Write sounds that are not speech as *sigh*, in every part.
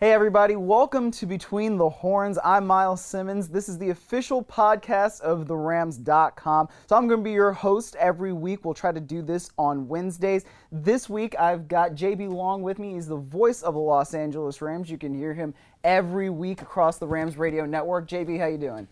Hey, everybody, welcome to Between the Horns. I'm Myles Simmons. This is the official podcast of TheRams.com. So, I'm going to be your host every week. We'll try to do this on Wednesdays. This week, I've got JB Long with me. He's the voice of the Los Angeles Rams. You can hear him every week across the Rams radio network. JB, how you doing?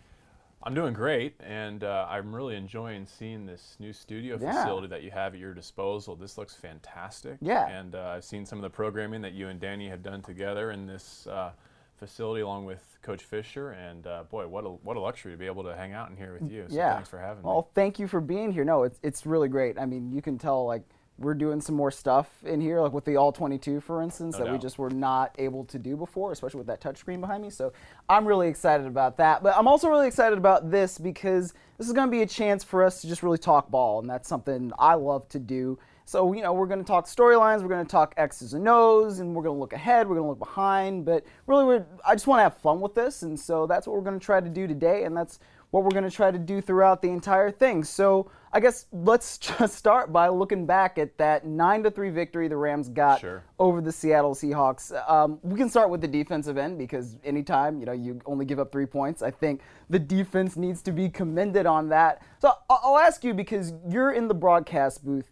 I'm doing great, and uh, I'm really enjoying seeing this new studio Yeah. facility that you have at your disposal. This looks fantastic. Yeah. And uh, I've seen some of the programming that you and Danny have done together in this uh, facility, along with Coach Fisher. And uh, boy, what a what a luxury to be able to hang out in here with you. So yeah. thanks for having me. Well, thank you for being here. No, it's it's really great. I mean, you can tell like we're doing some more stuff in here, like with the all 22, for instance, No that we just were not able to do before, especially with that touchscreen behind me. So I'm really excited about that. But I'm also really excited about this because this is going to be a chance for us to just really talk ball, and that's something I love to do. So, you know, we're going to talk storylines, we're going to talk X's and O's, and we're going to look ahead, we're going to look behind. But really, we're, I just want to have fun with this, and so that's what we're going to try to do today, and that's what we're going to try to do throughout the entire thing. So, I guess let's *laughs* just start by looking back at that 9 to 3 victory the Rams got Sure. over the Seattle Seahawks. Um, we can start with the defensive end because anytime you know you only give up three points, I think the defense needs to be commended on that. So I'll ask you because you're in the broadcast booth.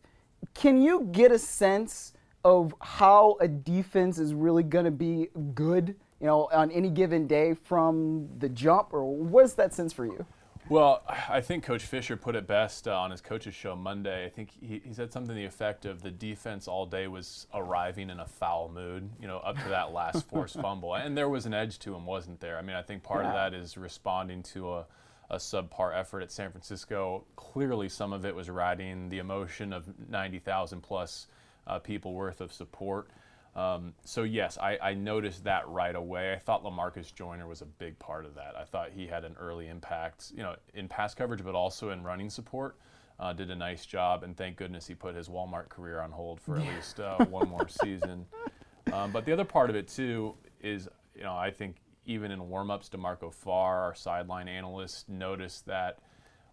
Can you get a sense of how a defense is really going to be good, you know, on any given day from the jump, or what is that sense for you? Well, I think Coach Fisher put it best uh, on his coaches show Monday. I think he, he said something to the effect of the defense all day was arriving in a foul mood, you know, up to that last *laughs* forced fumble. And there was an edge to him, wasn't there? I mean, I think part of that is responding to a, a subpar effort at San Francisco. Clearly, some of it was riding the emotion of 90,000 plus uh, people worth of support. Um, so yes, I, I noticed that right away. I thought Lamarcus Joyner was a big part of that. I thought he had an early impact, you know, in pass coverage, but also in running support. Uh, did a nice job, and thank goodness he put his Walmart career on hold for at least uh, one more season. *laughs* Um, but the other part of it too is, you know, I think even in warmups, D'Marco Farr, our sideline analyst, noticed that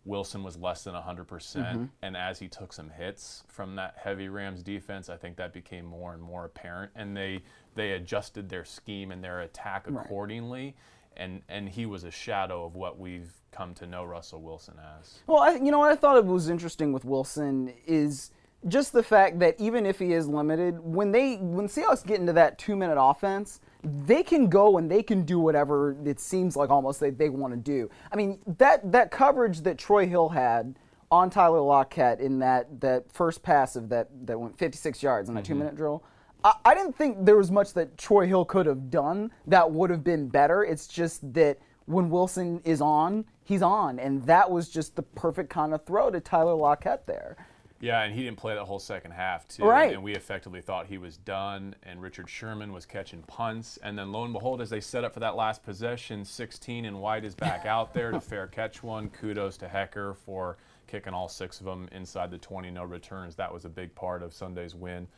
Wilson was less than 100%. percent Mm-hmm. And as he took some hits from that heavy Rams defense, I think that became more and more apparent. And they they adjusted their scheme and their attack accordingly. And and he was a shadow of what we've come to know Russell Wilson as. Well, I, you know what I thought it was interesting with Wilson is just the fact that even if he is limited, when they when Seahawks get into that two minute offense, they can go and they can do whatever it seems like almost they, they want to do. I mean that that coverage that Troy Hill had on Tyler Lockett in that that first pass of that that went 56 yards in that two mm-hmm. minute drill. I, I didn't think there was much that Troy Hill could have done that would have been better. It's just that when Wilson is on, he's on, and that was just the perfect kind of throw to Tyler Lockett there. Yeah, and he didn't play that whole second half too. Right. And we effectively thought he was done. And Richard Sherman was catching punts. And then lo and behold, as they set up for that last possession, 16 and White is back out there to fair catch one. Kudos to Hekker for kicking all six of them inside the 20, no returns. That was a big part of Sunday's win.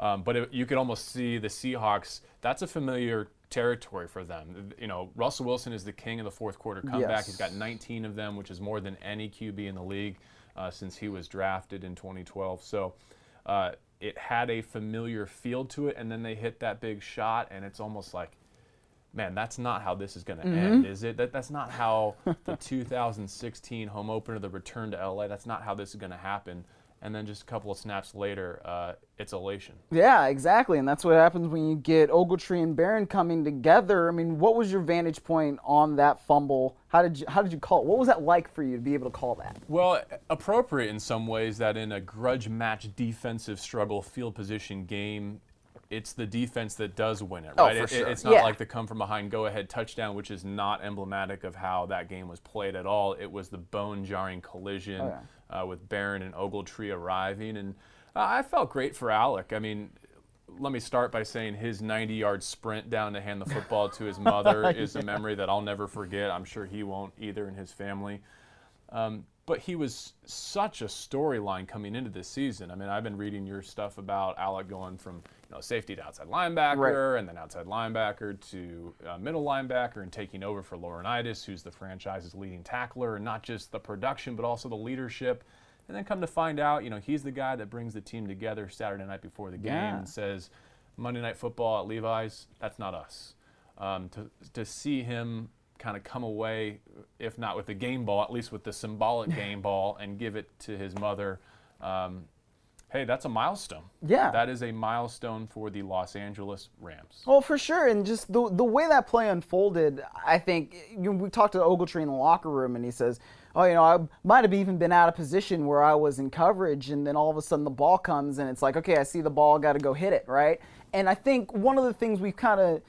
Um, but it, you could almost see the Seahawks. That's a familiar territory for them. You know, Russell Wilson is the king of the fourth quarter comeback. Yes. He's got 19 of them, which is more than any QB in the league uh, since he was drafted in 2012. So uh, it had a familiar feel to it, and then they hit that big shot, and it's almost like, man, that's not how this is going to end, is it? That, that's not how the *laughs* 2016 home opener, the return to LA, that's not how this is going to happen. And then just a couple of snaps later, uh, it's elation. Yeah, exactly, and that's what happens when you get Ogletree and Barron coming together. I mean, what was your vantage point on that fumble? How did you how did you call it? What was that like for you to be able to call that? Well, appropriate in some ways that in a grudge match defensive struggle field position game, it's the defense that does win it, Oh, right? for It- sure. it's not Yeah. like the come from behind go ahead touchdown, which is not emblematic of how that game was played at all. It was the bone jarring collision Oh, uh, with Barron and Ogletree arriving. And uh, I felt great for Alec. I mean, let me start by saying his 90 yard sprint down to hand the football to his *laughs* mother is a memory that I'll never forget. I'm sure he won't either in his family. Um, but he was such a storyline coming into this season. I mean, I've been reading your stuff about Alec going from you know safety to outside linebacker, and then outside linebacker to uh, middle linebacker, and taking over for Laurinaitis, who's the franchise's leading tackler, and not just the production but also the leadership. And then come to find out, you know, he's the guy that brings the team together Saturday night before the game Yeah. and says, Monday Night Football at Levi's, that's not us. Um, to to see him kind of come away, if not with the game ball, at least with the symbolic game ball, and give it to his mother. Um, hey, that's a milestone. Yeah. That is a milestone for the Los Angeles Rams. Well, for sure, and just the the way that play unfolded, I think you know, we talked to Ogletree in the locker room, and he says, "Oh, you know, I might have even been out of position where I was in coverage, and then all of a sudden the ball comes, and it's like, okay, I see the ball, got to go hit it, right?" And I think one of the things we've kind of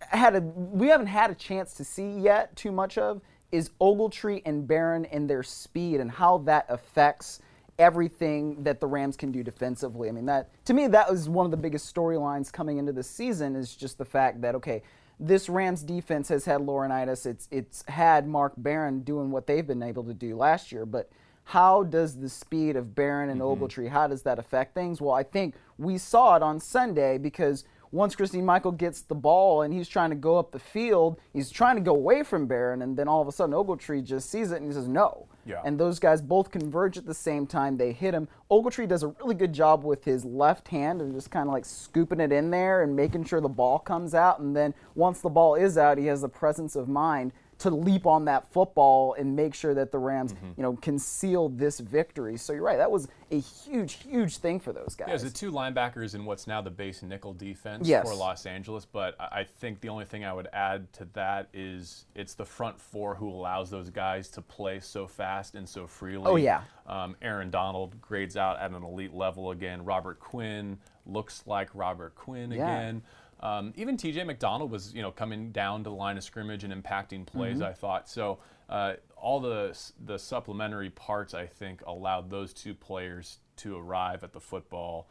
had a we haven't had a chance to see yet too much of is Ogletree and Barron and their speed and how that affects everything that the Rams can do defensively. I mean, that to me that was one of the biggest storylines coming into the season is just the fact that okay, this Rams defense has had Laurinaitis. It's it's had Mark Barron doing what they've been able to do last year, but how does the speed of Barron and Mm-hmm. Ogletree how does that affect things? Well, I think we saw it on Sunday because once Christine Michael gets the ball and he's trying to go up the field, he's trying to go away from Barron, and then all of a sudden Ogletree just sees it and he says no. Yeah. And those guys both converge at the same time. They hit him. Ogletree does a really good job with his left hand and just kind of like scooping it in there and making sure the ball comes out. And then once the ball is out, he has the presence of mind to leap on that football and make sure that the Rams, Mm-hmm. you know, can seal this victory. So you're right. That was a huge, huge thing for those guys. Yeah, the two linebackers in what's now the base nickel defense Yes. for Los Angeles. But I I think the only thing I would add to that is it's the front four who allows those guys to play so fast and so freely. Oh, yeah. Um, Aaron Donald grades out at an elite level again. Robert Quinn looks like Robert Quinn Yeah. again. Um, even T.J. McDonald was, you know, coming down to the line of scrimmage and impacting plays. Mm-hmm. I thought so. Uh, all the the supplementary parts, I think, allowed those two players to arrive at the football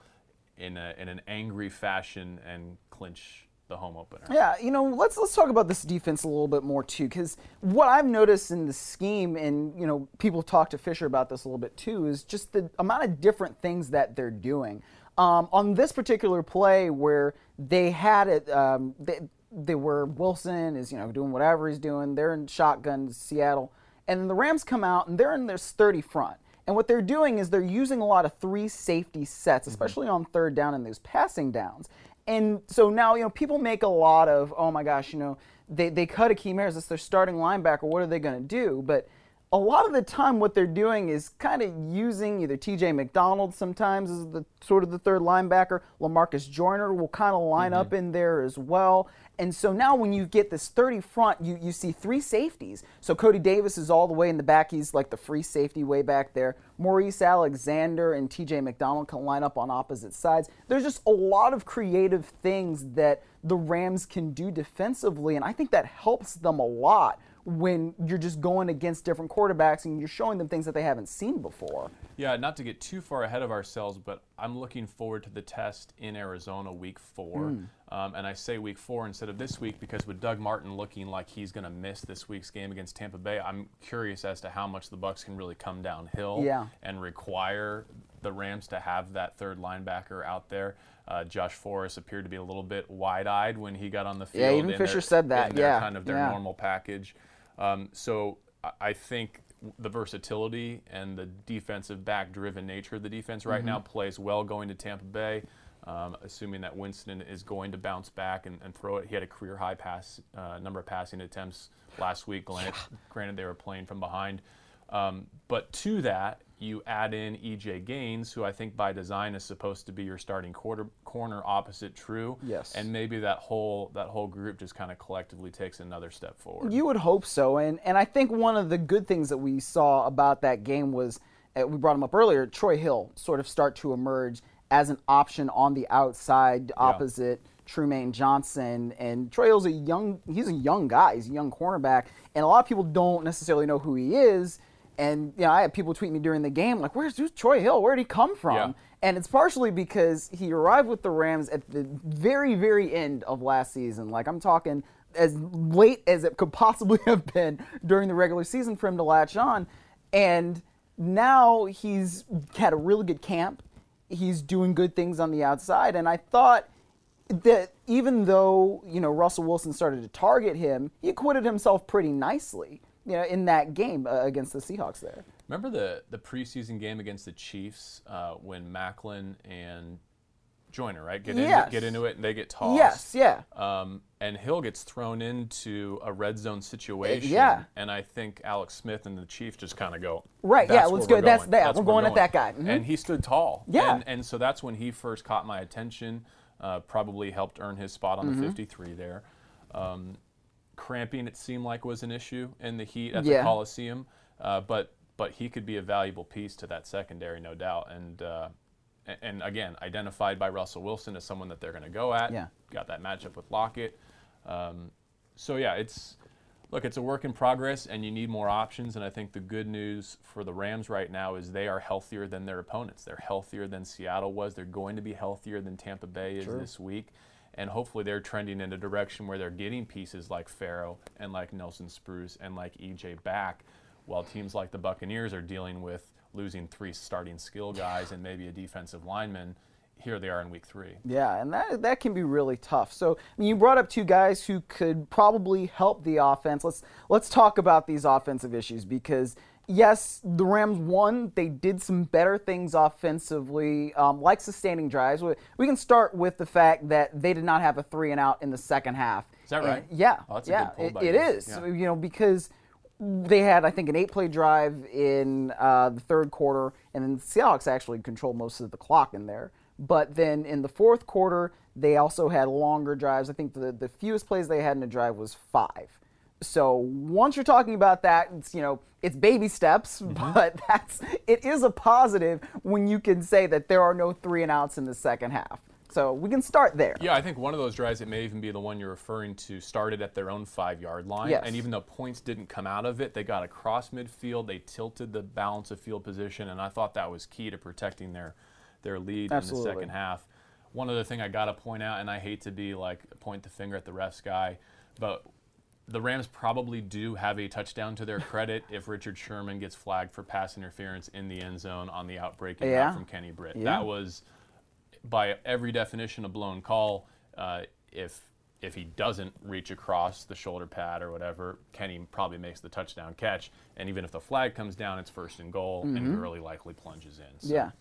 in a, in an angry fashion and clinch the home opener. Yeah, you know, let's let's talk about this defense a little bit more too, because what I've noticed in the scheme, and you know, people talk to Fisher about this a little bit too, is just the amount of different things that they're doing. Um, on this particular play, where they had it, um, they, they were Wilson is you know doing whatever he's doing. They're in shotgun Seattle, and then the Rams come out and they're in their 30 front. And what they're doing is they're using a lot of three safety sets, especially on third down and those passing downs. And so now, you know, people make a lot of, oh my gosh, you know, they, they cut Akeem Ayers, it's their starting linebacker, what are they going to do? But a lot of the time, what they're doing is kind of using either TJ McDonald sometimes as the sort of the third linebacker. Lamarcus Joyner will kind of line up mm-hmm. in there as well. And so now when you get this 30 front, you, you see three safeties. So Cody Davis is all the way in the back. He's like the free safety way back there. Maurice Alexander and TJ McDonald can line up on opposite sides. There's just a lot of creative things that the Rams can do defensively. And I think that helps them a lot when you're just going against different quarterbacks and you're showing them things that they haven't seen before. Yeah, not to get too far ahead of ourselves, but I'm looking forward to the test in Arizona week four. Um, and I say week four instead of this week because with Doug Martin looking like he's going to miss this week's game against Tampa Bay, I'm curious as to how much the Bucks can really come downhill Yeah. and require the Rams to have that third linebacker out there. Uh, Josh Forrest appeared to be a little bit wide-eyed when he got on the field. Yeah, even Fisher their- said that, yeah, kind of their yeah. normal package. Um, so I- think the versatility and the defensive back driven nature of the defense right now plays well going to Tampa Bay. Um, assuming that Winston is going to bounce back and, and throw it. He had a career high pass uh, number of passing attempts last week. Granted, granted they were playing from behind. Um, but to that, you add in EJ Gaines, who I think by design is supposed to be your starting quarter, corner opposite True. Yes. And maybe that whole that whole group just kind of collectively takes another step forward. You would hope so, and and I think one of the good things that we saw about that game was uh, we brought him up earlier. Troy Hill sort of start to emerge as an option on the outside opposite Trumaine Johnson, and Troy Hill's a young he's a young guy, he's a young cornerback, and a lot of people don't necessarily know who he is. And you know, I had people tweet me during the game like, "Where's, who's Troy Hill? Where did he come from?" Yeah. And it's partially because he arrived with the Rams at the very, very end of last season. Like I'm talking as late as it could possibly *laughs* have been during the regular season for him to latch on. And now he's had a really good camp. He's doing good things on the outside. And I thought that even though, you know, Russell Wilson started to target him, he acquitted himself pretty nicely, you know, in that game uh, against the Seahawks there. Remember the the preseason game against the Chiefs uh, when Maclin and Joyner, right? Get Yes. into get into it, and they get tossed. Yes, yeah. Um, and Hill gets thrown into a red zone situation. yeah. And I think Alex Smith and the Chiefs just kind of go. Right, yeah, let's go- that's- going. yeah, we're where going at that guy." Mhm. And he stood tall. Yeah. And, and so that's when he first caught my attention. Uh, probably helped earn his spot on Mm-hmm. the 53 there. Um, cramping, it seemed like, was an issue in the heat at Yeah. the Coliseum. Uh, but but he could be a valuable piece to that secondary, no doubt. And uh, and again, identified by Russell Wilson as someone that they're going to go at. Yeah. Got that matchup with Lockett. Um, so yeah, it's look, it's a work in progress, and you need more options. And I think the good news for the Rams right now is they are healthier than their opponents. They're healthier than Seattle was. They're going to be healthier than Tampa Bay is this week. And hopefully they're trending in a direction where they're getting pieces like Pharoh and like Nelson Spruce and like EJ back, while teams like the Buccaneers are dealing with losing three starting skill guys and maybe a defensive lineman. Here they are in week three. Yeah, and that that can be really tough. So I mean, you brought up two guys who could probably help the offense. Let's let's talk about these offensive issues because yes, the Rams won. They did some better things offensively, um, like sustaining drives. We, can start with the fact that they did not have a three and out in the second half. Is that And- right? yeah, Oh, that's a yeah, it- it you. Yeah. You know because they had, I think, an eight-play drive in uh, the third quarter, and then the Seahawks actually controlled most of the clock in there. But then in the fourth quarter, they also had longer drives. I think the, the fewest plays they had in a drive was five. So once you're talking about that, it's you know it's baby steps, *laughs* Mm-hmm. but that's it is a positive when you can say that there are no three and outs in the second half. So we can start there. Yeah, I think one of those drives, it may even be the one you're referring to, started at their own five yard line. Yes. And even though points didn't come out of it, they got across midfield, they tilted the balance of field position, and I thought that was key to protecting their, their lead Absolutely. in the second half. One other thing I got to point out, and I hate to be like point the finger at the refs guy, but the Rams probably do have a touchdown to their credit if Richard Sherman gets flagged for pass interference in the end zone on the outbreak and Yeah. from Kenny Britt. Yeah. That was by every definition a blown call. Uh, if if he doesn't reach across the shoulder pad or whatever, Kenny probably makes the touchdown catch. And even if the flag comes down, it's first and goal, and Gurley likely plunges in. So, Yeah.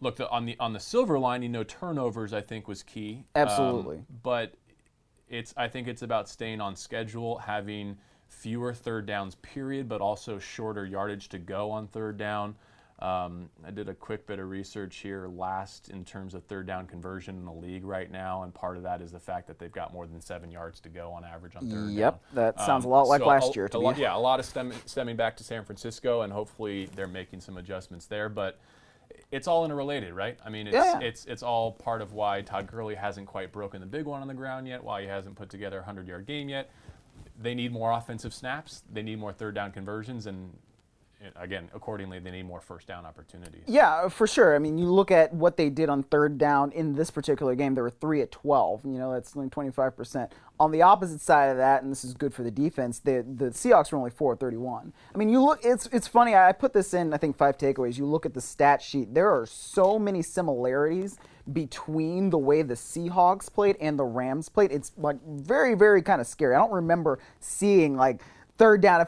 Look, the, on the on the silver lining, no turnovers. I think was key. Um, Absolutely. but it's I think it's about staying on schedule, having fewer third downs, period, but also shorter yardage to go on third down. Um, I did a quick bit of research here. Last in terms of third down conversion in the league right now, and part of that is the fact that they've got more than seven yards to go on average on third Yep, down. that sounds a Um, lot like so last a- year. a To lot- yeah, a lot of stem, stemming back to San Francisco, and hopefully they're making some adjustments there. But it's all interrelated, right? I mean, it's Yeah, it's it's all part of why Todd Gurley hasn't quite broken the big one on the ground yet, why he hasn't put together a hundred yard game yet. They need more offensive snaps. They need more third down conversions, and again, accordingly, they need more first down opportunities. Yeah, for sure. I mean, you look at what they did on third down in this particular game. They were three at twelve. You know, that's only twenty five percent. On the opposite side of that, and this is good for the defense. The the Seahawks were only four at thirty one. I mean, you look. It's it's funny. I put this in. I think five takeaways. You look at the stat sheet. There are so many similarities between the way the Seahawks played and the Rams played. It's like very very kind of scary. I don't remember seeing like third down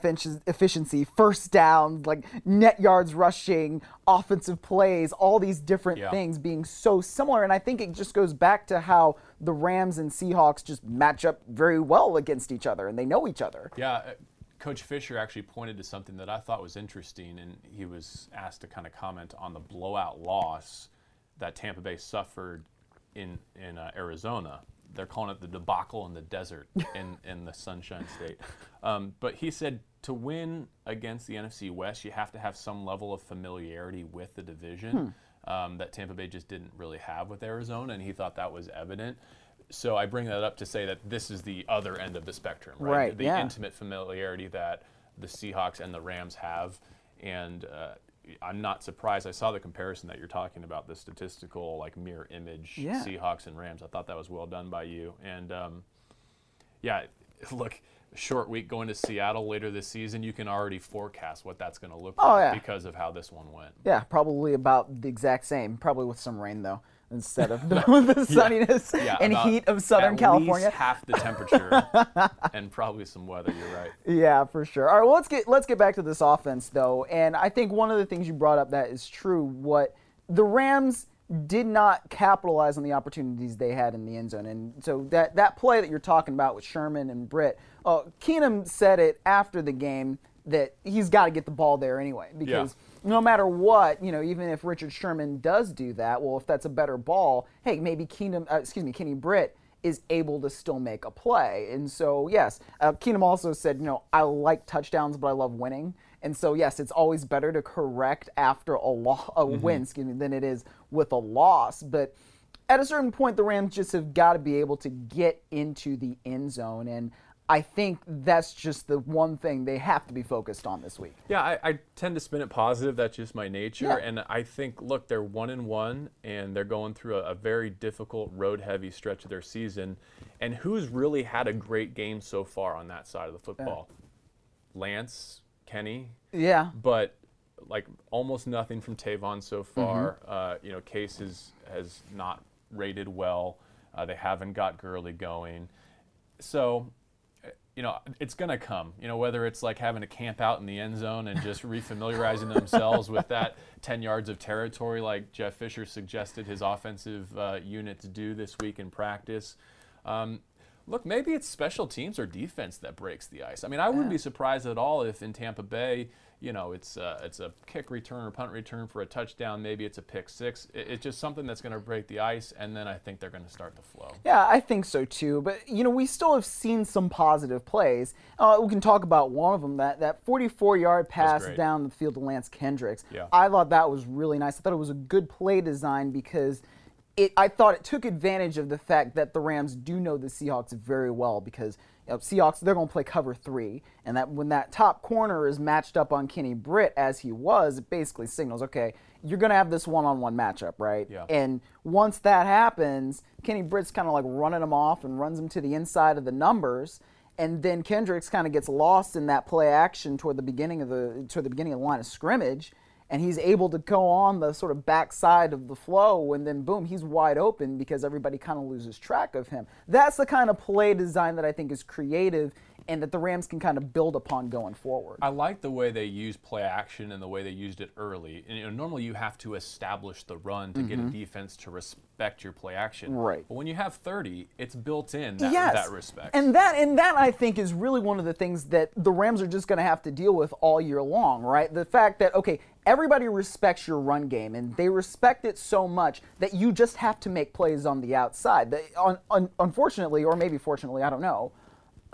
efficiency, first down, like net yards rushing, offensive plays, all these different Yeah. things being so similar. And I think it just goes back to how the Rams and Seahawks just match up very well against each other and they know each other. Yeah, uh, Coach Fisher actually pointed to something that I thought was interesting, and he was asked to kind of comment on the blowout loss that Tampa Bay suffered in in uh, Arizona. They're calling it the debacle in the desert in, *laughs* in the Sunshine State. Um, but he said to win against the NFC West, you have to have some level of familiarity with the division um, that Tampa Bay just didn't really have with Arizona, and he thought that was evident. So I bring that up to say that this is the other end of the spectrum, right? Right, the yeah. intimate familiarity that the Seahawks and the Rams have, and uh, I'm not surprised. I saw the comparison that you're talking about, the statistical like mirror image Yeah. Seahawks and Rams. I thought that was well done by you, and um, yeah, *laughs* look. Short week going to Seattle later this season. You can already forecast what that's going to look Oh, like yeah. because of how this one went. Yeah, probably about the exact same, probably with some rain though. Instead of *laughs* the, sunniness Yeah, and heat of Southern at California. least half the temperature *laughs* and probably some weather. You're right. Yeah, for sure. All right, well let's get let's get back to this offense though. And I think one of the things you brought up that is true. What the Rams did not capitalize on the opportunities they had in the end zone. And so that, that play that you're talking about with Sherman and Britt, uh, Keenum said it after the game that he's got to get the ball there anyway because yeah. No matter what, you know, even if Richard Sherman does do that, well, if that's a better ball, hey, maybe Keenum, uh, excuse me, Kenny Britt is able to still make a play. And so, yes, uh, Keenum also said, you know, I like touchdowns, but I love winning. And so, yes, it's always better to correct after a, lo- a mm-hmm. win, excuse me, than it is with a loss. But at a certain point, the Rams just have got to be able to get into the end zone. And I think that's just the one thing they have to be focused on this week. Yeah, I, I tend to spin it positive. That's just my nature. Yeah. And I think, look, they're one and one, and they're going through a, a very difficult road heavy stretch of their season. And who's really had a great game so far on that side of the football? Yeah. Lance, Kenny. Yeah. But like almost nothing from Tavon so far. Mm-hmm. Uh, you know, Case has, has not rated well. Uh, they haven't got Gurley going. So you know, it's going to come. You know, whether it's like having to camp out in the end zone and just refamiliarizing *laughs* themselves with that 10 yards of territory, like Jeff Fisher suggested his offensive uh, unit to do this week in practice. Um, look, maybe it's special teams or defense that breaks the ice. I mean, I wouldn't be surprised at all if in Tampa Bay, you know, it's uh, it's a kick return or punt return for a touchdown. Maybe it's a pick six. It, it's just something that's going to break the ice, and then I think they're going to start to flow. Yeah, I think so too. But you know, we still have seen some positive plays. Uh, we can talk about one of them. That that 44-yard pass down the field to Lance Kendricks. Yeah. I thought that was really nice. I thought it was a good play design because it, I thought it took advantage of the fact that the Rams do know the Seahawks very well because you know, Seahawks they're going to play cover three, and that when that top corner is matched up on Kenny Britt as he was, it basically signals okay, you're going to have this one-on-one matchup, right? Yeah. And once that happens, Kenny Britt's kind of like running him off and runs him to the inside of the numbers. And then Kendricks kind of gets lost in that play action toward the beginning of the toward the beginning of the line of scrimmage, and he's able to go on the sort of backside of the flow and then boom he's wide open because everybody kind of loses track of him that's the kind of play design that i think is creative and that the Rams can kind of build upon going forward. I like the way they use play action and the way they used it early. And, you know, normally you have to establish the run to mm-hmm. get a mm-hmm. defense to respect your play action. Right. But when you have 30, it's built in that, yes. that respect. And that and that I think is really one of the things that the Rams are just going to have to deal with all year long, right? The fact that okay, everybody respects your run game and they respect it so much that you just have to make plays on the outside. They, un, un, unfortunately, or maybe fortunately, I don't know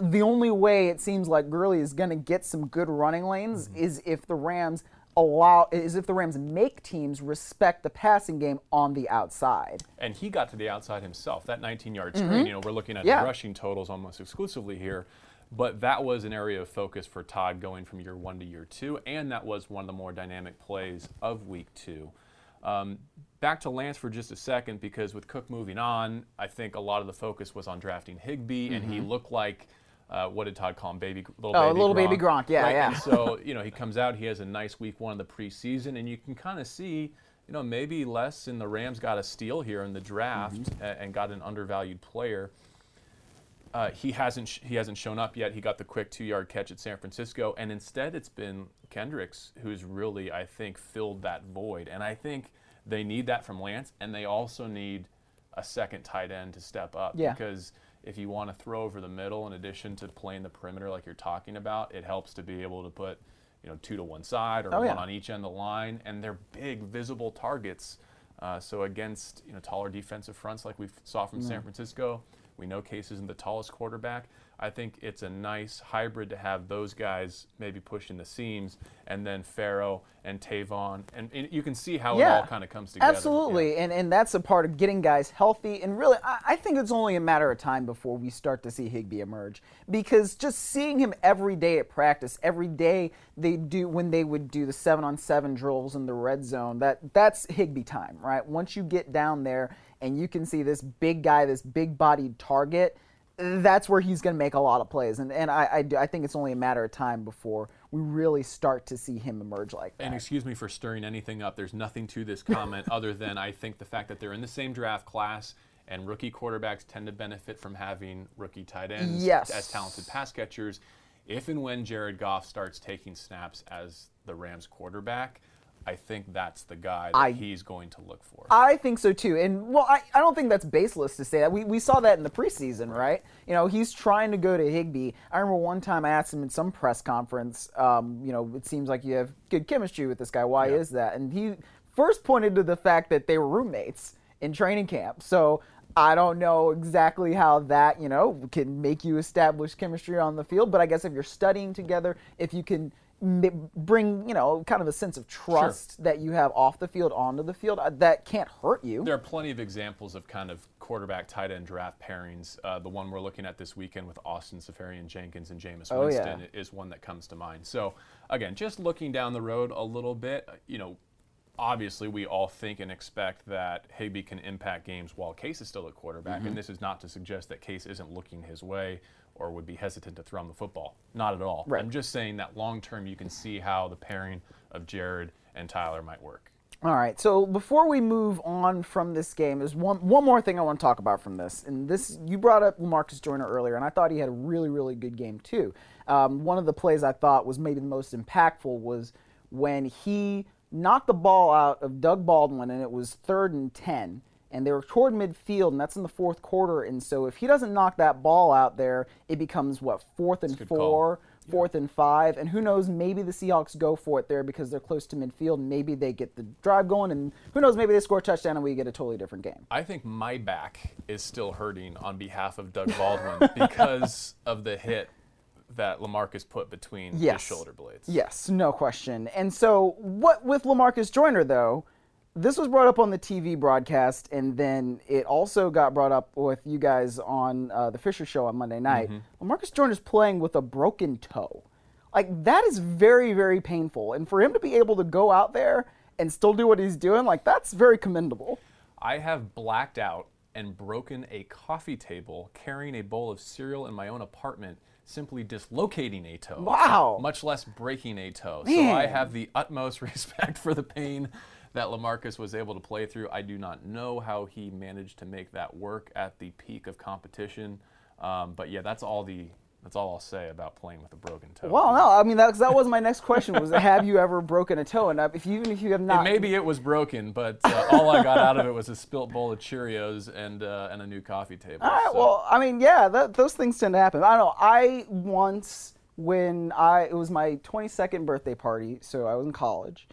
the only way it seems like Gurley is going to get some good running lanes mm-hmm. is if the Rams allow is if the Rams make teams respect the passing game on the outside. And he got to the outside himself. That 19-yard screen, mm-hmm. you know, we're looking at yeah. the rushing totals almost exclusively here, but that was an area of focus for Todd going from year 1 to year 2 and that was one of the more dynamic plays of week 2. Um, back to Lance for just a second because with Cook moving on, I think a lot of the focus was on drafting Higbee mm-hmm. and he mm-hmm. looked like uh, what did Todd call him? Baby, little oh, baby little Gronk. baby Gronk. Yeah, right? yeah. And so *laughs* you know he comes out, he has a nice week one of the preseason, and you can kind of see, you know, maybe less in the Rams got a steal here in the draft mm-hmm. and got an undervalued player. Uh, he hasn't sh- he hasn't shown up yet. He got the quick two yard catch at San Francisco, and instead it's been Kendricks who's really I think filled that void, and I think they need that from Lance, and they also need a second tight end to step up yeah. because if you want to throw over the middle in addition to playing the perimeter like you're talking about, it helps to be able to put, you know, two to one side or oh, one yeah. on each end of the line, and they're big, visible targets. Uh, so against you know taller defensive fronts like we saw from mm. San Francisco, we know Case isn't the tallest quarterback. I think it's a nice hybrid to have those guys maybe pushing the seams, and then Pharoh and Tavon, and, and you can see how yeah, it all kind of comes together. Absolutely, yeah. and and that's a part of getting guys healthy. And really, I, I, think it's only a matter of time before we start to see Higbee emerge, because just seeing him every day at practice, every day they do when they would do the seven on seven drills in the red zone, that that's Higbee time, right? Once you get down there and you can see this big guy, this big bodied target that's where he's going to make a lot of plays. And, and I, I, I, think it's only a matter of time before we really start to see him emerge like that. And excuse me for stirring anything up. There's nothing to this comment *laughs* other than I think the fact that they're in the same draft class and rookie quarterbacks tend to benefit from having rookie tight ends yes. as talented pass catchers. If and when Jared Goff starts taking snaps as the Rams quarterback, I think that's the guy that I- he's going to look for. I think so too. And well, I, I don't think that's baseless to say that. We, we saw that in the preseason, right? You know, he's trying to go to Higbee. I remember one time I asked him in some press conference, um, you know, it seems like you have good chemistry with this guy. Why Yeah. is that? And he first pointed to the fact that they were roommates in training camp. So I don't know exactly how that, you know, can make you establish chemistry on the field. But I guess if you're studying together, if you can bring, you know, kind of a sense of trust that you have off the field onto the field, uh, that can't hurt you. There are plenty of examples of kind of quarterback tight end draft pairings. Uh, the one we're looking at this weekend with Austin Seferian-Jenkins and Jameis Oh, yeah. Winston is one that comes to mind. So again, just looking down the road a little bit, uh, you know, obviously we all think and expect that Higbee can impact games while Case is still at quarterback, Mm-hmm. and this is not to suggest that Case isn't looking his way or would be hesitant to throw him the football. Not at all. Right. I'm just saying that long term you can see how the pairing of Jared and Tyler might work. All right. So before we move on from this game, there's one one more thing I want to talk about from this. And this you brought up Marcus Joyner earlier, and I thought he had a really really good game too. Um, one of the plays I thought was maybe the most impactful was when he knocked the ball out of Doug Baldwin, and it was third and ten. And they were toward midfield, and that's in the fourth quarter. And so, if he doesn't knock that ball out there, it becomes what fourth and good call. four, fourth and five, and who knows? Maybe the Seahawks go for it there because they're close to midfield. Maybe they get the drive going, and who knows? Maybe they score a touchdown and we get a totally different game. I think my back is still hurting on behalf of Doug Baldwin *laughs* because of the hit that Lamarcus put between Yes. his shoulder blades. Yes, no question. And so, what with Lamarcus Joyner though? This was brought up on the TV broadcast, and then it also got brought up with you guys on uh, the Fisher Show on Monday night. Lamarcus Joyner's playing with a broken toe. Like that is very, very painful, and for him to be able to go out there and still do what he's doing, like that's very commendable. I have blacked out and broken a coffee table carrying a bowl of cereal in my own apartment, simply dislocating a toe. Wow. Much less breaking a toe. So I have the utmost *laughs* respect for the pain that Lamarcus was able to play through. I do not know how he managed to make that work at the peak of competition. Um, but yeah, that's all the that's all I'll say about playing with a broken toe. Well, no, I mean that, that was my next question: was have you ever broken a toe? And if you, even if you have not, Maybe it was broken, but uh, all I got out of it was a spilt bowl of Cheerios and uh, and a new coffee table. All right, So- well, I mean, yeah, that, those things tend to happen. I don't know. I once, when I it was my 22nd birthday party, so I was in college,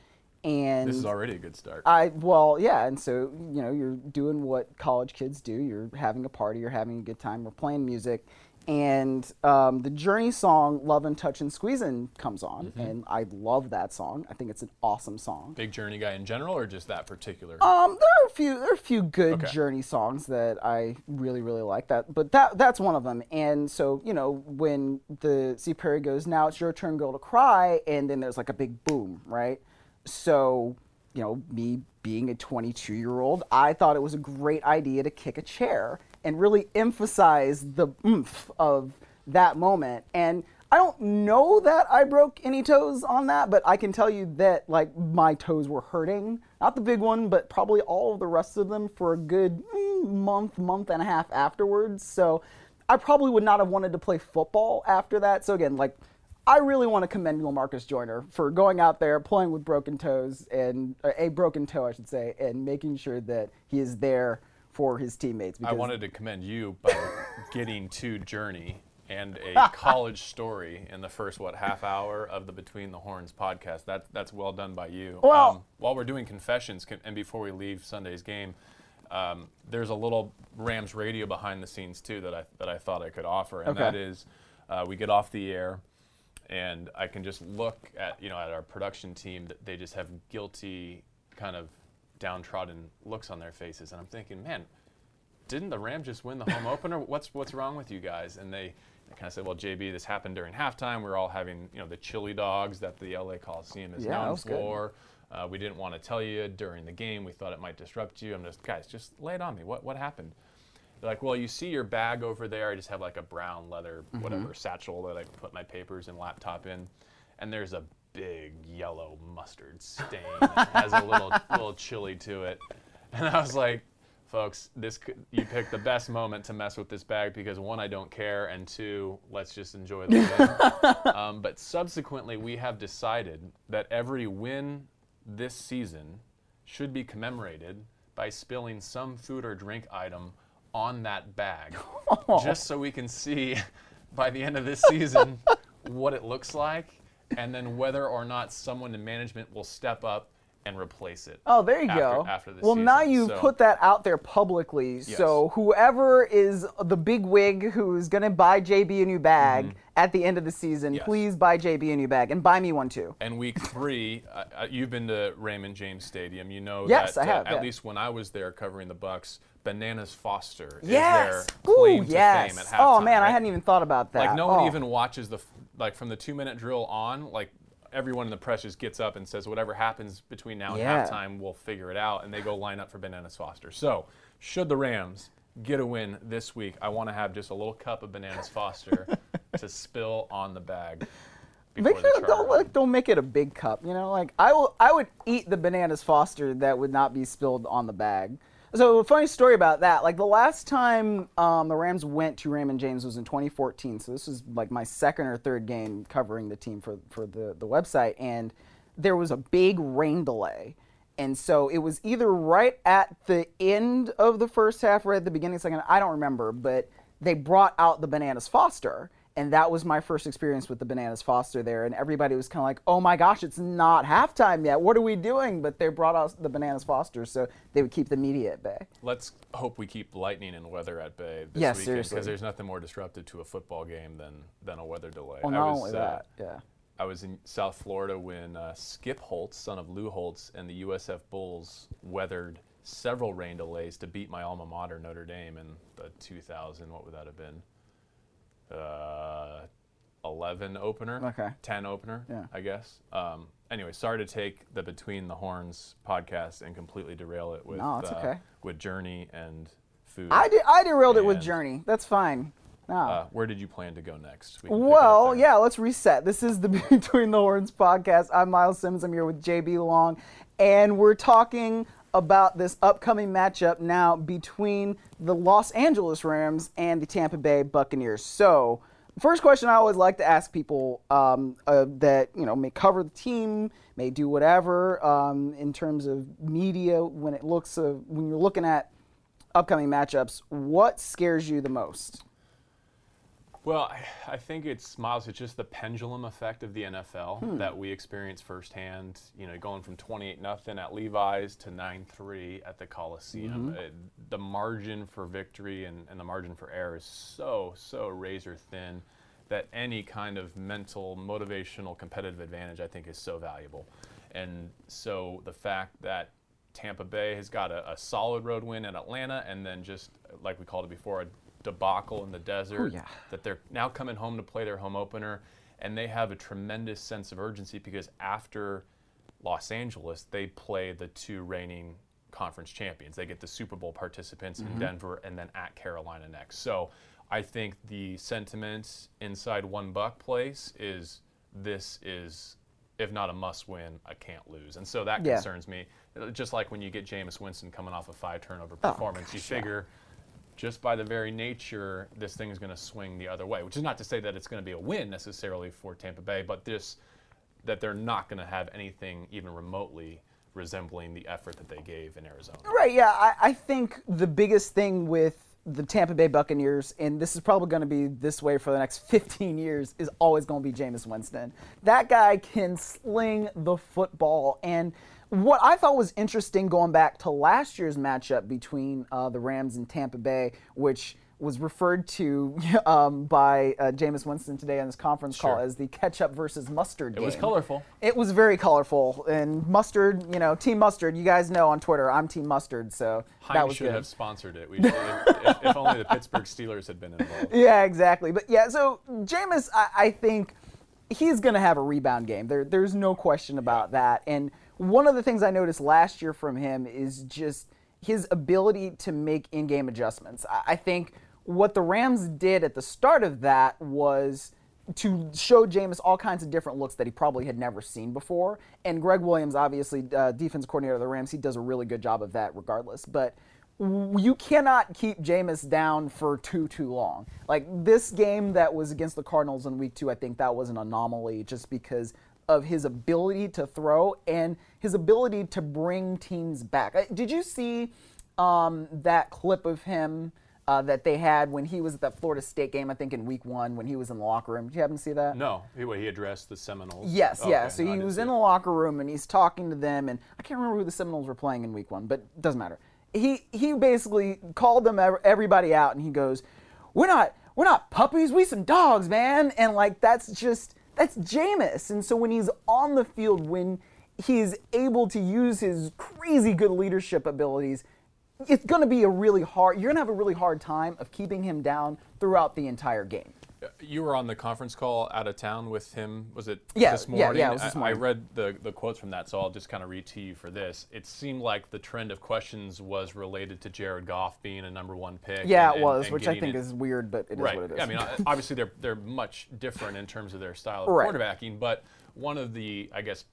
and This is already a good start. I well, yeah, and so you know, you're doing what college kids do. You're having a party. You're having a good time. We're playing music, and um, the Journey song "Lovin', Touchin', Squeezin'" comes on, Mm-hmm. and I love that song. I think it's an awesome song. Big Journey guy in general, or just that particular? Um, there are a few. There are a few good Okay. Journey songs that I really, really like. That, but that that's one of them. And so you know, when the Steve Perry goes, "Now it's your turn, girl, to cry," and then there's like a big boom, right? So you know, me being a 22 year old, I thought it was a great idea to kick a chair and really emphasize the oomph of that moment. And I don't know that I broke any toes on that, but I can tell you that like my toes were hurting. Not the big one, but probably all of the rest of them for a good mm, month, month and a half afterwards. So I probably would not have wanted to play football after that. So again, like I really want to commend Marcus Joyner for going out there, playing with broken toes and uh, a broken toe, I should say, and making sure that he is there for his teammates. I wanted to commend you by *laughs* getting to Journey and a college *laughs* story in the first what half hour of the Between the Horns podcast. That's that's well done by you. Um, Well- while we're doing confessions, con- and before we leave Sunday's game, um, there's a little Rams radio behind the scenes too that I that I thought I could offer, and Okay. that is, uh, we get off the air. And I can just look at you know at our production team that they just have guilty kind of downtrodden looks on their faces, and I'm thinking, man, didn't the Rams just win the home opener? *laughs* What's what's wrong with you guys? And they, they kind of said, well, JB, this happened during halftime. We are all having you know the chili dogs that the LA Coliseum is Yeah, known for. Uh, we didn't want to tell you during the game. We thought it might disrupt you. I'm just guys, just lay it on me. What what happened? They're like, well, you see your bag over there. I just have like a brown leather Mm-hmm. whatever satchel that I put my papers and laptop in, and there's a big yellow mustard stain that has a little *laughs* little chili to it. And I was like, folks, this could, you picked the best moment to mess with this bag because one, I don't care, and two, let's just enjoy the win. *laughs* um, but subsequently, we have decided that every win this season should be commemorated by spilling some food or drink item on that bag, *laughs* just so we can see by the end of this season what it looks like, and then whether or not someone in management will step up and replace it. Oh, there you after, go. After well, now you've So- put that out there publicly. So whoever is the big wig who's going to buy JB a new bag at the end of the season, Mm-hmm. Yes. please buy JB a new bag and buy me one too. And week three, uh, uh, you've been to Raymond James Stadium. You know Yes, that I have, uh, at least when I was there covering the Bucks, Bananas Foster Yes. is their Ooh, claim to yes. fame at oh halftime, man, I hadn't even thought about that. like no one Oh. even watches the like from the two minute drill on. Like everyone in the press just gets up and says whatever happens between now and Yeah. halftime, we'll figure it out, and they go line up for Bananas Foster. So should the Rams get a win this week, I want to have just a little cup of Bananas Foster *laughs* to spill on the bag. Make sure don't like, don't make it a big cup. You know, like I will I would eat the bananas Foster that would not be spilled on the bag. So a funny story about that. Like the last time um, the Rams went to Raymond James was in 2014. So this was like my second or third game covering the team for for the the website, and there was a big rain delay. And so it was either right at the end of the first half or at the beginning of the second. I don't remember, but they brought out the bananas Foster and that was my first experience with the bananas foster there and everybody was kind of like oh my gosh it's not halftime yet what are we doing but they brought out the bananas foster so they would keep the media at bay Let's hope we keep lightning and weather at bay this Yes, weekend because there's nothing more disruptive to a football game than than a weather delay. well I not was, only uh, that yeah I was in South Florida when uh, Skip Holtz, son of Lou Holtz, and the USF Bulls weathered several rain delays to beat my alma mater, Notre Dame, in the 2000. What would that have been? Uh, 11 opener. Okay. 10 opener. Yeah. I guess. Um, anyway, sorry to take the Between the Horns podcast and completely derail it with No, uh, okay. with Journey and food. i did i derailed it with journey that's fine no. Uh, where did you plan to go next? We can pick it up Well, yeah, let's reset. This is the *laughs* Between the Horns podcast. I'm Myles Sims. I'm here with JB Long, and we're talking about this upcoming matchup now between the Los Angeles Rams and the Tampa Bay Buccaneers. So, first question I always like to ask people um, uh, that you know may cover the team, may do whatever um, in terms of media when it looks uh, when you're looking at upcoming matchups. What scares you the most? Well, I- I think it's Myles. It's just the pendulum effect of the NFL that we experience firsthand. You know, going from twenty-eight nothing at Levi's to nine-three at the Coliseum. Uh, the margin for victory and, and the margin for error is so so razor thin that any kind of mental, motivational, competitive advantage I think is so valuable. And so the fact that Tampa Bay has got a, a solid road win in Atlanta, and then just like we called it before, a debacle in the desert. Oh, yeah. That they're now coming home to play their home opener, and they have a tremendous sense of urgency because after Los Angeles, they play the two reigning conference champions. They get the Super Bowl participants in mm-hmm. Denver, and then at Carolina next. So I think the sentiment inside One Buc Place is this is if not a must win, a can't lose. And so that Yeah. concerns me. Just like when you get Jameis Winston coming off a five turnover oh, performance, you figure just by the very nature, this thing is going to swing the other way, which is not to say that it's going to be a win necessarily for Tampa Bay, but this that they're not going to have anything even remotely resembling the effort that they gave in Arizona. Right, yeah. I, I think the biggest thing with the Tampa Bay Buccaneers, and this is probably going to be this way for the next *laughs* 15 years, is always going to be Jameis Winston. That guy can sling the football. And what I thought was interesting going back to last year's matchup between uh, the Rams and Tampa Bay, which was referred to *laughs* um, by uh, Jameis Winston today on his conference call Sure. as the ketchup versus mustard game. It was colorful. It was very colorful, and mustard. You know, Team Mustard. You guys know on Twitter, I'm Team Mustard. So that was should good. have sponsored it. We if, if, if only the Pittsburgh Steelers had been involved. *laughs* Yeah, exactly. But yeah, so Jameis, I, I think he's going to have a rebound game. There, there's no question about that. And one of the things I noticed last year from him is just his ability to make in-game adjustments. I, I think what the Rams did at the start of that was to show Jameis all kinds of different looks that he probably had never seen before. And Gregg Williams, obviously, uh, defense coordinator of the Rams, he does a really good job of that regardless. But you cannot keep Jameis down for too too long. Like this game that was against the Cardinals in week two, I think that was an anomaly just because of his ability to throw and his ability to bring teams back. Uh, Did you see um, that clip of him uh, that they had when he was at that Florida State game? I think in Week One when he was in the locker room. Did you happen to see that? No, he, he addressed the Seminoles. Yes, yeah. Okay, So no, he was in the locker room and he's talking to them, and I can't remember who the Seminoles were playing in Week One, but it doesn't matter. He he basically called them everybody out, and he goes, "We're not we're not puppies, we some dogs, man." And like that's just that's Jameis. And so when he's on the field, when he's able to use his crazy good leadership abilities. It's going to be a really hard. You're going to have a really hard time of keeping him down throughout the entire game. You were on the conference call out of town with him. Was it Yeah, this morning? yeah, was this I- morning. I read the, the quotes from that, so I'll just kind of read to you for this. It seemed like the trend of questions was related to Jared Goff being a number one pick. Yeah, and- it was, and which I think it- is weird, but it is right. what it is. I mean, obviously they're they're much different in terms of their style of Right. quarterbacking, but one of the I guess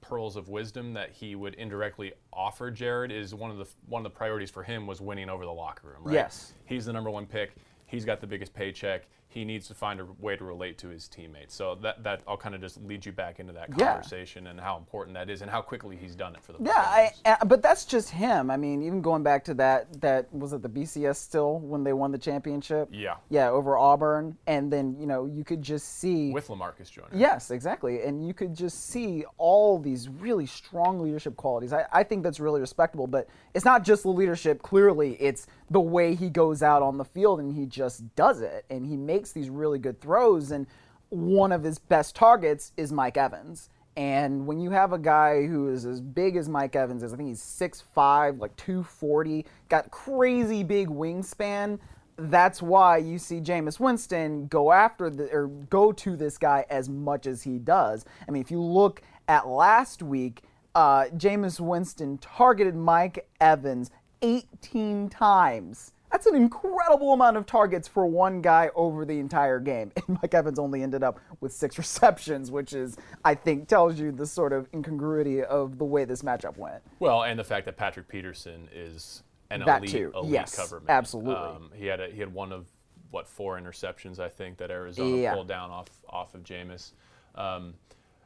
pearls of wisdom that he would indirectly offer Jared is one of the one of the priorities for him was winning over the locker room. Right? Yes. he's the number one pick. He's got the biggest paycheck. He needs to find a way to relate to his teammates. So that that I'll kind of just lead you back into that Yeah. conversation and how important that is and how quickly he's done it for the Yeah, I, uh, but that's just him. I mean, even going back to that, that was it the BCS still when they won the championship. Yeah. Yeah, over Auburn, and then you know you could just see. with Lamarcus Joyner. Yes, exactly, and you could just see all these really strong leadership qualities. I, I think that's really respectable, but it's not just the leadership. Clearly, it's the way he goes out on the field and he just does it, and he makes these really good throws. And one of his best targets is Mike Evans. And when you have a guy who is as big as Mike Evans is, I think he's 6'5", like 240, got crazy big wingspan. That's why you see Jameis Winston go after the or go to this guy as much as he does. I mean, if you look at last week, uh, Jameis Winston targeted Mike Evans 18 times. That's an incredible amount of targets for one guy over the entire game. *laughs* And Mike Evans only ended up with six *laughs* receptions, which is, I think, tells you the sort of incongruity of the way this matchup went. Well, and the fact that Patrick Peterson is an That elite, too. elite Yes, cover man. absolutely. Um, he had a, he had one of what four interceptions I think that Arizona Yeah. pulled down off off of Jameis. Um,